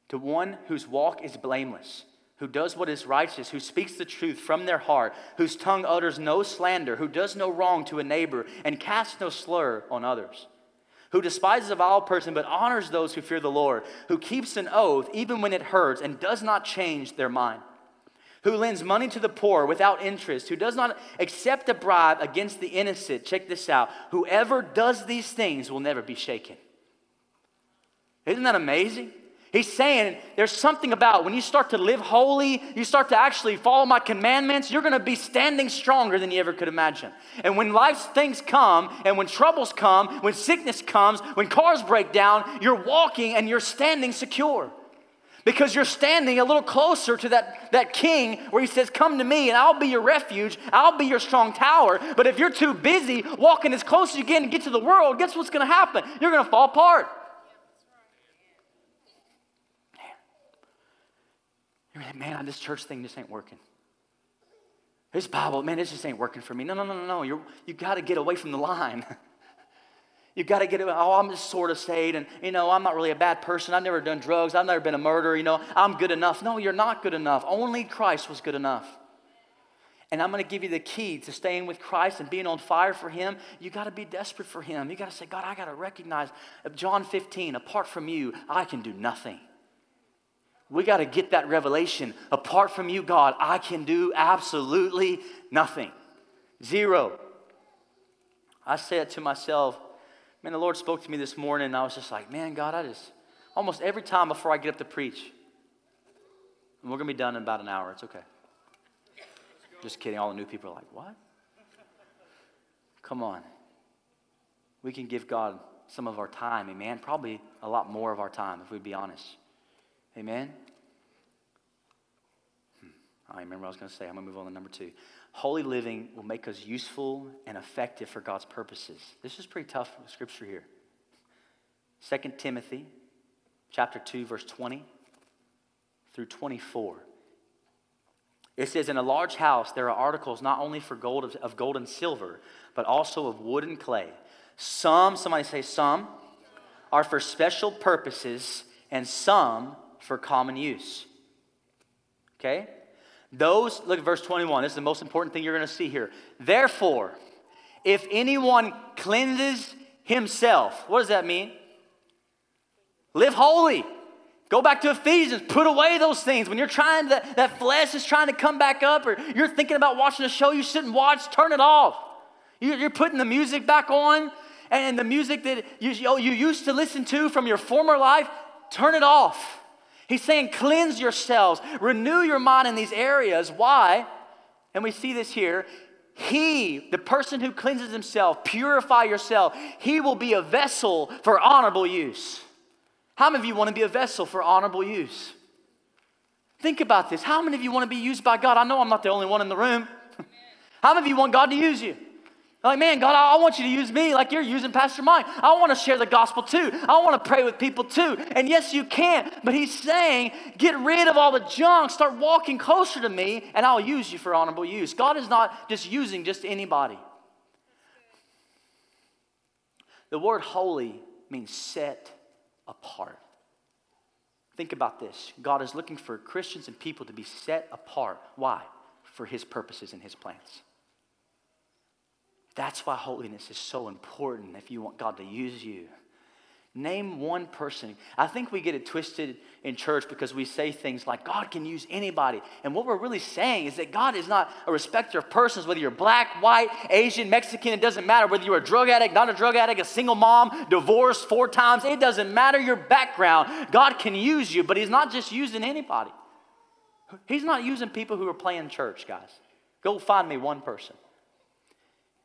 B: To one whose walk is blameless, who does what is righteous, who speaks the truth from their heart, whose tongue utters no slander, who does no wrong to a neighbor, and casts no slur on others, who despises a vile person but honors those who fear the Lord, who keeps an oath even when it hurts and does not change their mind who lends money to the poor without interest, who does not accept a bribe against the innocent. Check this out. Whoever does these things will never be shaken. Isn't that amazing? He's saying there's something about when you start to live holy, you start to actually follow my commandments, you're going to be standing stronger than you ever could imagine. And when life's things come, and when troubles come, when sickness comes, when cars break down, you're walking and you're standing secure because you're standing a little closer to that, that king where he says, Come to me and I'll be your refuge, I'll be your strong tower. But if you're too busy walking as close as you can to get to the world, guess what's going to happen? You're going to fall apart. Man, man, this church thing just ain't working. This Bible, man, this just ain't working for me. No, no, no, no, no. You're, you got to get away from the line. You've got to get, it. oh, I'm just sort of saved, and, you know, I'm not really a bad person. I've never done drugs. I've never been a murderer. You know, I'm good enough. No, you're not good enough. Only Christ was good enough. And I'm going to give you the key to staying with Christ and being on fire for Him. You got to be desperate for Him. You got to say, God, I got to recognize John 15, apart from you, I can do nothing. We got to get that revelation. Apart from you, God, I can do absolutely nothing. Zero. I said to myself, Man, the Lord spoke to me this morning, and I was just like, man, God, I just, almost every time before I get up to preach, and we're going to be done in about an hour. It's okay. Just kidding. All the new people are like, what? Come on. We can give God some of our time, amen? Probably a lot more of our time, if we'd be honest. Amen? Hmm. I remember I was going to say. I'm going to move on to number two. Holy living will make us useful and effective for God's purposes. This is pretty tough scripture here. 2 Timothy chapter 2 verse 20 through 24. It says, In a large house, there are articles not only for gold of, of gold and silver, but also of wood and clay. Some, somebody say some, are for special purposes, and some for common use. Okay? Those, look at verse 21. This is the most important thing you're going to see here. Therefore, if anyone cleanses himself, what does that mean? Live holy. Go back to Ephesians. Put away those things. When you're trying to, that flesh is trying to come back up, or you're thinking about watching a show you shouldn't watch, turn it off. You're putting the music back on, and the music that you, you used to listen to from your former life, turn it off. He's saying, cleanse yourselves, renew your mind in these areas. Why? And we see this here. He, the person who cleanses himself, purify yourself, he will be a vessel for honorable use. How many of you want to be a vessel for honorable use? Think about this. How many of you want to be used by God? I know I'm not the only one in the room. How many of you want God to use you? Like, man, God, I want you to use me like you're using Pastor Mike. I want to share the gospel too. I want to pray with people too. And yes, you can. But he's saying, get rid of all the junk, start walking closer to me, and I'll use you for honorable use. God is not just using just anybody. The word holy means set apart. Think about this God is looking for Christians and people to be set apart. Why? For his purposes and his plans. That's why holiness is so important if you want God to use you. Name one person. I think we get it twisted in church because we say things like, God can use anybody. And what we're really saying is that God is not a respecter of persons, whether you're black, white, Asian, Mexican, it doesn't matter. Whether you're a drug addict, not a drug addict, a single mom, divorced four times, it doesn't matter your background. God can use you, but He's not just using anybody. He's not using people who are playing church, guys. Go find me one person.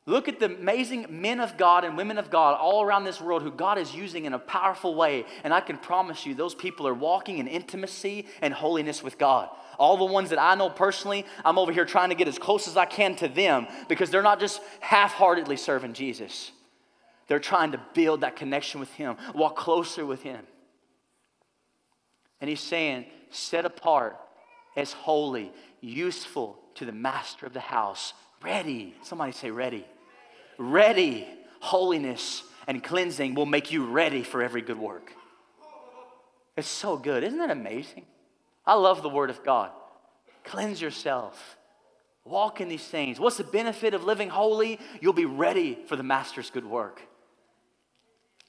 B: Look at the amazing men of God and women of God all around this world who God is using in a powerful way. And I can promise you, those people are walking in intimacy and holiness with God. All the ones that I know personally, I'm over here trying to get as close as I can to them because they're not just half heartedly serving Jesus. They're trying to build that connection with Him, walk closer with Him. And He's saying, set apart as holy, useful to the master of the house, ready. Somebody say, ready ready. Holiness and cleansing will make you ready for every good work. It's so good. Isn't that amazing? I love the Word of God. Cleanse yourself. Walk in these things. What's the benefit of living holy? You'll be ready for the Master's good work.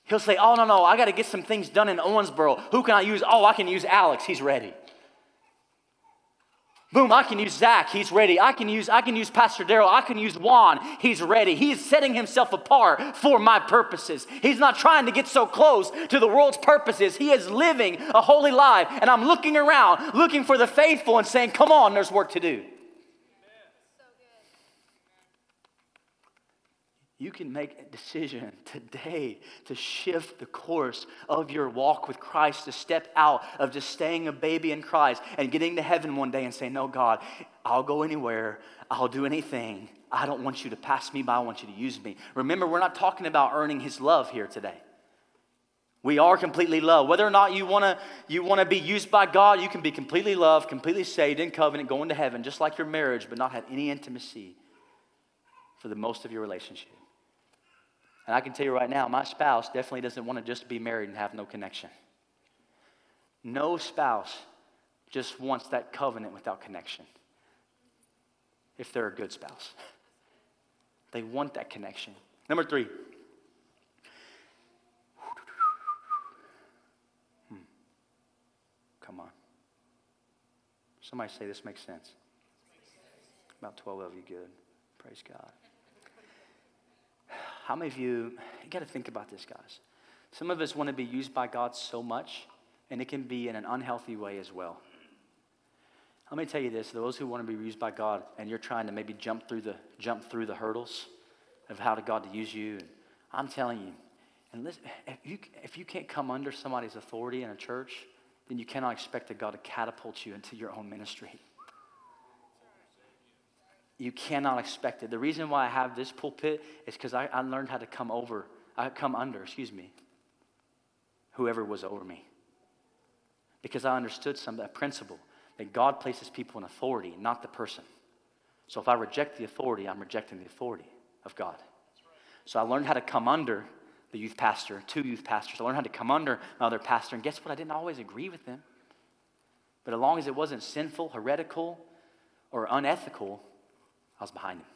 B: He'll say, Oh, no, no, I got to get some things done in Owensboro. Who can I use? Oh, I can use Alex. He's ready. Boom, I can use Zach, he's ready. I can use, I can use Pastor Daryl, I can use Juan, he's ready. He's setting himself apart for my purposes. He's not trying to get so close to the world's purposes. He is living a holy life. And I'm looking around, looking for the faithful and saying, Come on, there's work to do. You can make a decision today to shift the course of your walk with Christ, to step out of just staying a baby in Christ and getting to heaven one day and say, No, God, I'll go anywhere, I'll do anything. I don't want you to pass me by, I want you to use me. Remember, we're not talking about earning His love here today. We are completely loved. Whether or not you want to you want to be used by God, you can be completely loved, completely saved in covenant, going to heaven, just like your marriage, but not have any intimacy for the most of your relationship. And I can tell you right now, my spouse definitely doesn't want to just be married and have no connection. No spouse just wants that covenant without connection. If they're a good spouse, they want that connection. Number three. Hmm. Come on. Somebody say this makes sense. About 12 of you, good. Praise God. How many of you, you got to think about this, guys. Some of us want to be used by God so much, and it can be in an unhealthy way as well. Let me tell you this: those who want to be used by God, and you're trying to maybe jump through the jump through the hurdles of how to God to use you, And I'm telling you, and listen, if you if you can't come under somebody's authority in a church, then you cannot expect that God to catapult you into your own ministry. You cannot expect it. The reason why I have this pulpit is because I, I learned how to come over, I come under, excuse me, whoever was over me. Because I understood some that principle that God places people in authority, not the person. So if I reject the authority, I'm rejecting the authority of God. So I learned how to come under the youth pastor, two youth pastors. I learned how to come under my other pastor. And guess what? I didn't always agree with them. But as long as it wasn't sinful, heretical, or unethical, I was behind him.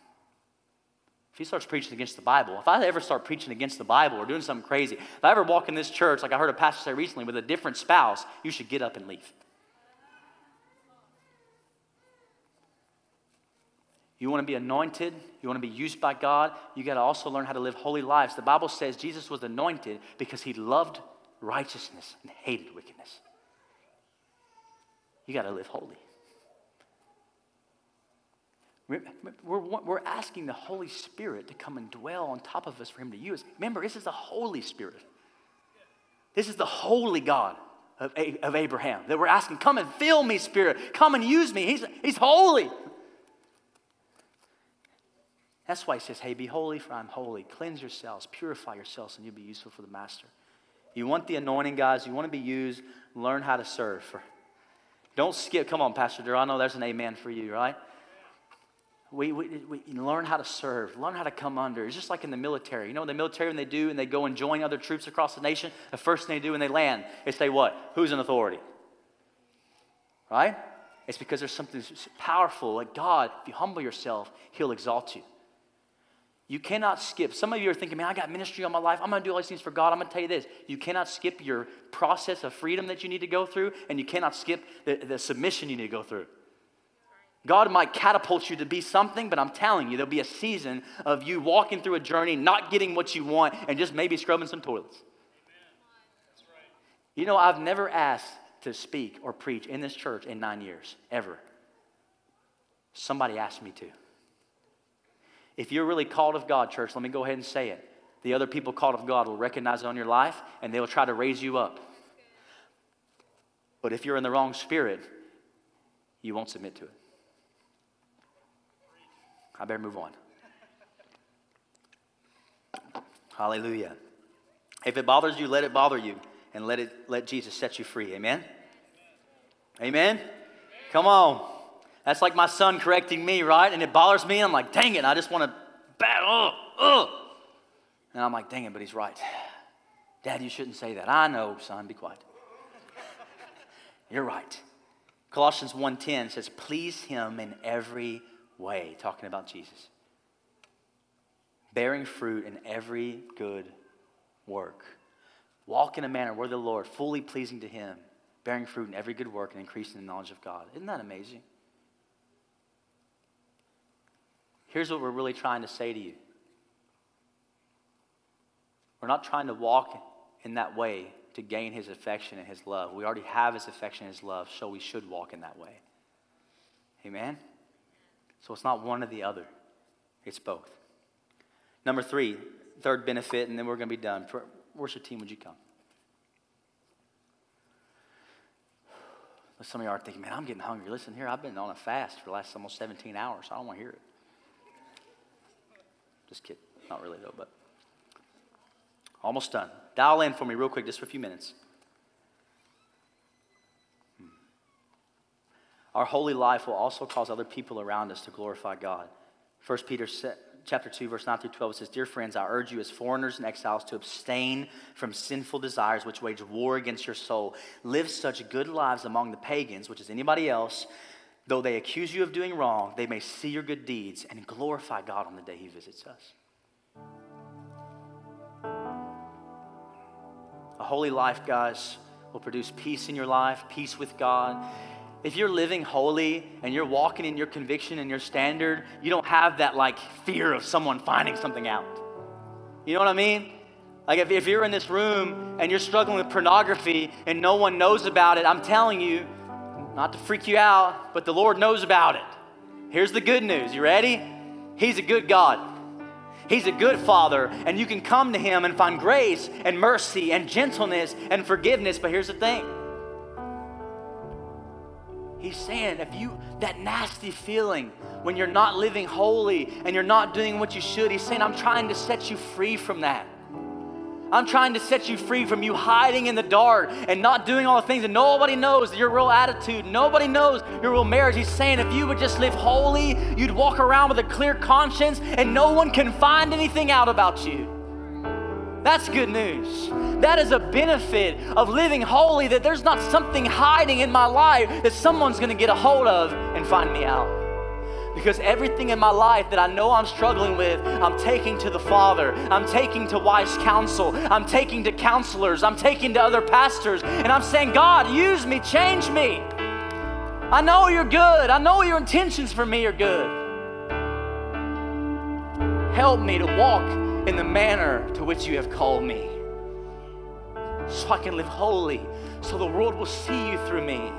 B: If he starts preaching against the Bible, if I ever start preaching against the Bible or doing something crazy, if I ever walk in this church, like I heard a pastor say recently, with a different spouse, you should get up and leave. You want to be anointed, you want to be used by God, you got to also learn how to live holy lives. The Bible says Jesus was anointed because he loved righteousness and hated wickedness. You got to live holy. We're, we're asking the Holy Spirit to come and dwell on top of us for Him to use. Remember, this is the Holy Spirit. This is the holy God of, of Abraham that we're asking, come and fill me, Spirit. Come and use me. He's, he's holy. That's why he says, hey, be holy, for I'm holy. Cleanse yourselves, purify yourselves, and you'll be useful for the master. You want the anointing, guys. You want to be used. Learn how to serve. Don't skip. Come on, Pastor Darrell. I know there's an amen for you, right? We, we, we learn how to serve, learn how to come under. It's just like in the military. You know, in the military, when they do and they go and join other troops across the nation, the first thing they do when they land is say, What? Who's in authority? Right? It's because there's something powerful. Like God, if you humble yourself, He'll exalt you. You cannot skip. Some of you are thinking, man, I got ministry on my life. I'm going to do all these things for God. I'm going to tell you this. You cannot skip your process of freedom that you need to go through, and you cannot skip the, the submission you need to go through. God might catapult you to be something, but I'm telling you, there'll be a season of you walking through a journey, not getting what you want, and just maybe scrubbing some toilets. You know, I've never asked to speak or preach in this church in nine years, ever. Somebody asked me to. If you're really called of God, church, let me go ahead and say it. The other people called of God will recognize it on your life and they will try to raise you up. But if you're in the wrong spirit, you won't submit to it. I better move on. Hallelujah. If it bothers you, let it bother you and let it let Jesus set you free. Amen. Amen. Come on. That's like my son correcting me, right? And it bothers me. I'm like, dang it, I just want to bat, oh. And I'm like, dang it, but he's right. Dad, you shouldn't say that. I know, son, be quiet. You're right. Colossians 1:10 says, please him in every way, talking about Jesus. Bearing fruit in every good work. Walk in a manner worthy of the Lord, fully pleasing to him, bearing fruit in every good work and increasing the knowledge of God. Isn't that amazing? Here's what we're really trying to say to you we're not trying to walk in that way to gain his affection and his love. We already have his affection and his love, so we should walk in that way. Amen? So it's not one or the other, it's both. Number three, third benefit, and then we're going to be done. Worship team, would you come? Some of you are thinking, man, I'm getting hungry. Listen here, I've been on a fast for the last almost 17 hours. So I don't want to hear it. Just kidding. Not really, though, but almost done. Dial in for me real quick, just for a few minutes. Our holy life will also cause other people around us to glorify God. 1 Peter chapter 2, verse 9 through 12 says, Dear friends, I urge you as foreigners and exiles to abstain from sinful desires which wage war against your soul. Live such good lives among the pagans, which is anybody else, Though they accuse you of doing wrong, they may see your good deeds and glorify God on the day He visits us. A holy life, guys, will produce peace in your life, peace with God. If you're living holy and you're walking in your conviction and your standard, you don't have that like fear of someone finding something out. You know what I mean? Like if, if you're in this room and you're struggling with pornography and no one knows about it, I'm telling you, not to freak you out, but the Lord knows about it. Here's the good news. You ready? He's a good God. He's a good Father, and you can come to Him and find grace and mercy and gentleness and forgiveness. But here's the thing He's saying if you, that nasty feeling when you're not living holy and you're not doing what you should, He's saying, I'm trying to set you free from that. I'm trying to set you free from you hiding in the dark and not doing all the things that nobody knows your real attitude. Nobody knows your real marriage. He's saying if you would just live holy, you'd walk around with a clear conscience and no one can find anything out about you. That's good news. That is a benefit of living holy that there's not something hiding in my life that someone's going to get a hold of and find me out. Because everything in my life that I know I'm struggling with, I'm taking to the Father. I'm taking to wise counsel. I'm taking to counselors. I'm taking to other pastors. And I'm saying, God, use me, change me. I know you're good. I know your intentions for me are good. Help me to walk in the manner to which you have called me so I can live holy, so the world will see you through me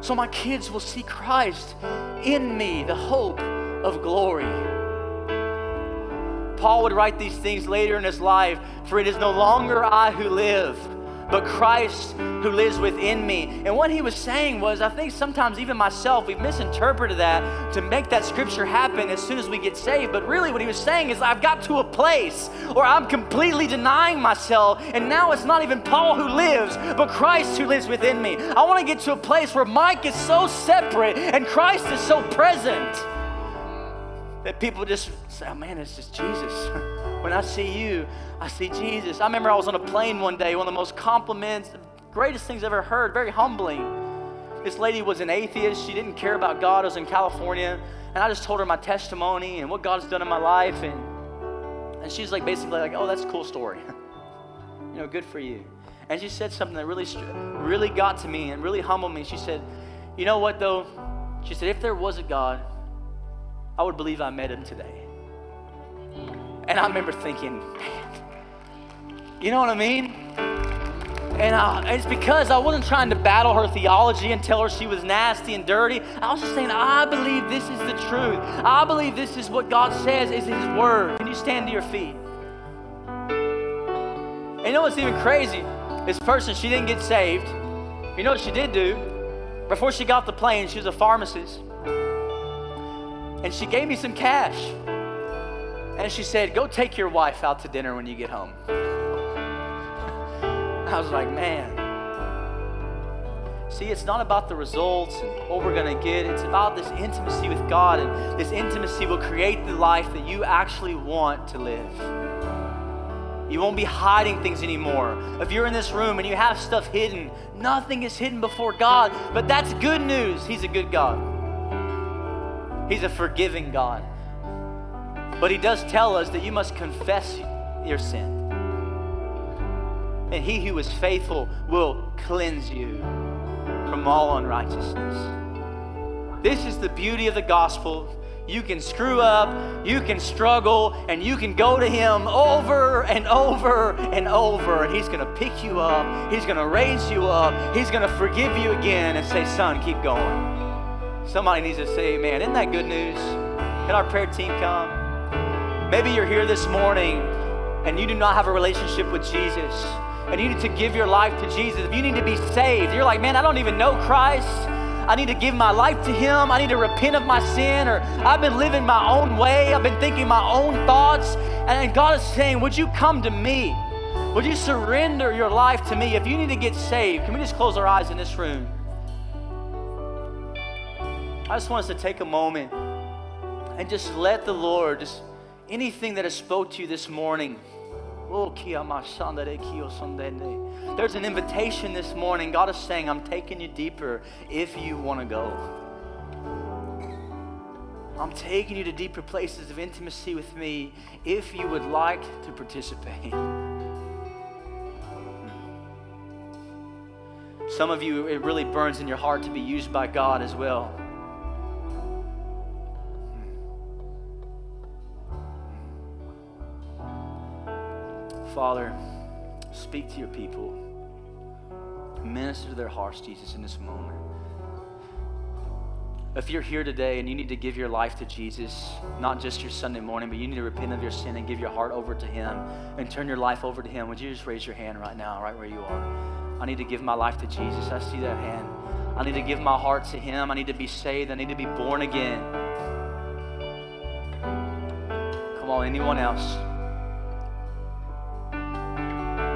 B: so my kids will see Christ in me, the hope of glory. Paul would write these things later in his life, for it is no longer I who live but Christ who lives within me. And what he was saying was, I think sometimes even myself, we've misinterpreted that to make that scripture happen as soon as we get saved. But really, what he was saying is, I've got to a place where I'm completely denying myself, and now it's not even Paul who lives, but Christ who lives within me. I want to get to a place where Mike is so separate and Christ is so present that people just say, oh man, it's just Jesus. when I see you, I see Jesus. I remember I was on a plane one day, one of the most compliments, the greatest things I've ever heard, very humbling. This lady was an atheist. She didn't care about God. I was in California. And I just told her my testimony and what God's done in my life. And And she's like basically like, oh, that's a cool story. you know, good for you. And she said something that really, really got to me and really humbled me. She said, you know what though? She said, if there was a God, I would believe I met him today. And I remember thinking, man, you know what I mean? And I, it's because I wasn't trying to battle her theology and tell her she was nasty and dirty. I was just saying, I believe this is the truth. I believe this is what God says is His Word. Can you stand to your feet? And you know what's even crazy? This person, she didn't get saved. You know what she did do? Before she got the plane, she was a pharmacist. And she gave me some cash. And she said, Go take your wife out to dinner when you get home. I was like, man. See, it's not about the results and what we're going to get. It's about this intimacy with God, and this intimacy will create the life that you actually want to live. You won't be hiding things anymore. If you're in this room and you have stuff hidden, nothing is hidden before God. But that's good news. He's a good God, He's a forgiving God. But He does tell us that you must confess your sin and he who is faithful will cleanse you from all unrighteousness. This is the beauty of the gospel. You can screw up, you can struggle, and you can go to Him over and over and over, and He's going to pick you up. He's going to raise you up. He's going to forgive you again and say, Son, keep going. Somebody needs to say, Man, isn't that good news? Can our prayer team come? Maybe you're here this morning and you do not have a relationship with Jesus and you need to give your life to Jesus, if you need to be saved, you're like, man, I don't even know Christ. I need to give my life to Him. I need to repent of my sin, or I've been living my own way. I've been thinking my own thoughts. And God is saying, Would you come to me? Would you surrender your life to me? If you need to get saved, can we just close our eyes in this room? I just want us to take a moment and just let the Lord, just anything that has spoke to you this morning, Oh, There's an invitation this morning. God is saying, I'm taking you deeper if you want to go. I'm taking you to deeper places of intimacy with me if you would like to participate. Some of you, it really burns in your heart to be used by God as well. Father, speak to your people. Minister to their hearts, Jesus, in this moment. If you're here today and you need to give your life to Jesus, not just your Sunday morning, but you need to repent of your sin and give your heart over to Him and turn your life over to Him, would you just raise your hand right now, right where you are? I need to give my life to Jesus. I see that hand. I need to give my heart to Him. I need to be saved. I need to be born again. Come on, anyone else?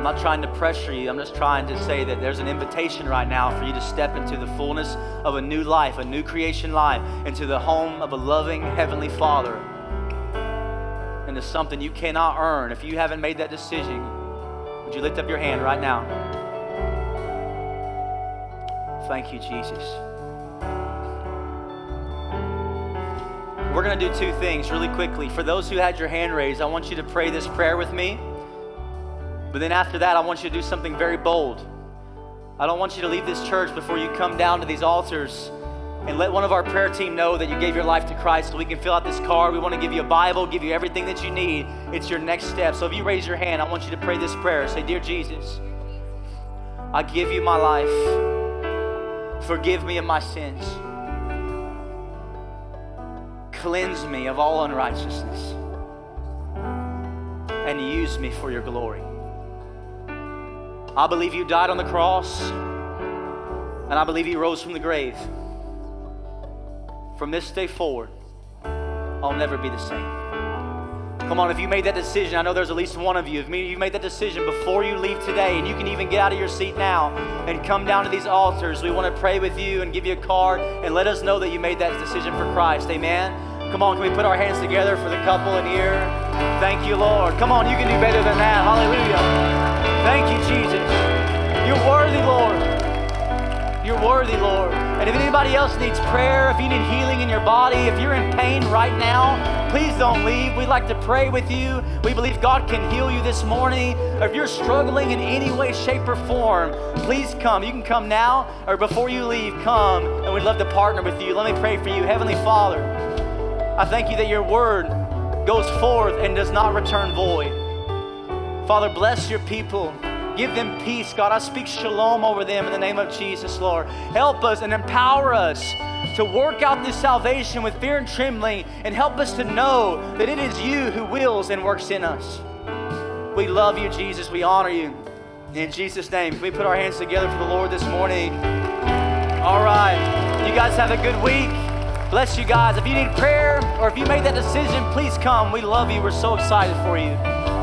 B: I'm not trying to pressure you. I'm just trying to say that there's an invitation right now for you to step into the fullness of a new life, a new creation life, into the home of a loving Heavenly Father, into something you cannot earn. If you haven't made that decision, would you lift up your hand right now? Thank you, Jesus. We're going to do two things really quickly. For those who had your hand raised, I want you to pray this prayer with me. But then after that, I want you to do something very bold. I don't want you to leave this church before you come down to these altars and let one of our prayer team know that you gave your life to Christ so we can fill out this card. We want to give you a Bible, give you everything that you need. It's your next step. So if you raise your hand, I want you to pray this prayer. Say, Dear Jesus, I give you my life. Forgive me of my sins. Cleanse me of all unrighteousness. And use me for your glory. I believe you died on the cross, and I believe you rose from the grave. From this day forward, I'll never be the same. Come on, if you made that decision, I know there's at least one of you. If you made that decision before you leave today, and you can even get out of your seat now and come down to these altars, we want to pray with you and give you a card and let us know that you made that decision for Christ. Amen. Come on, can we put our hands together for the couple in here? Thank you, Lord. Come on, you can do better than that. Hallelujah. Thank you, Jesus. You're worthy, Lord. You're worthy, Lord. And if anybody else needs prayer, if you need healing in your body, if you're in pain right now, please don't leave. We'd like to pray with you. We believe God can heal you this morning. Or if you're struggling in any way, shape, or form, please come. You can come now or before you leave, come. And we'd love to partner with you. Let me pray for you. Heavenly Father, I thank you that your word goes forth and does not return void. Father, bless your people. Give them peace, God. I speak shalom over them in the name of Jesus, Lord. Help us and empower us to work out this salvation with fear and trembling and help us to know that it is you who wills and works in us. We love you, Jesus. We honor you. In Jesus' name, we put our hands together for the Lord this morning? All right. You guys have a good week. Bless you guys. If you need prayer or if you made that decision, please come. We love you. We're so excited for you.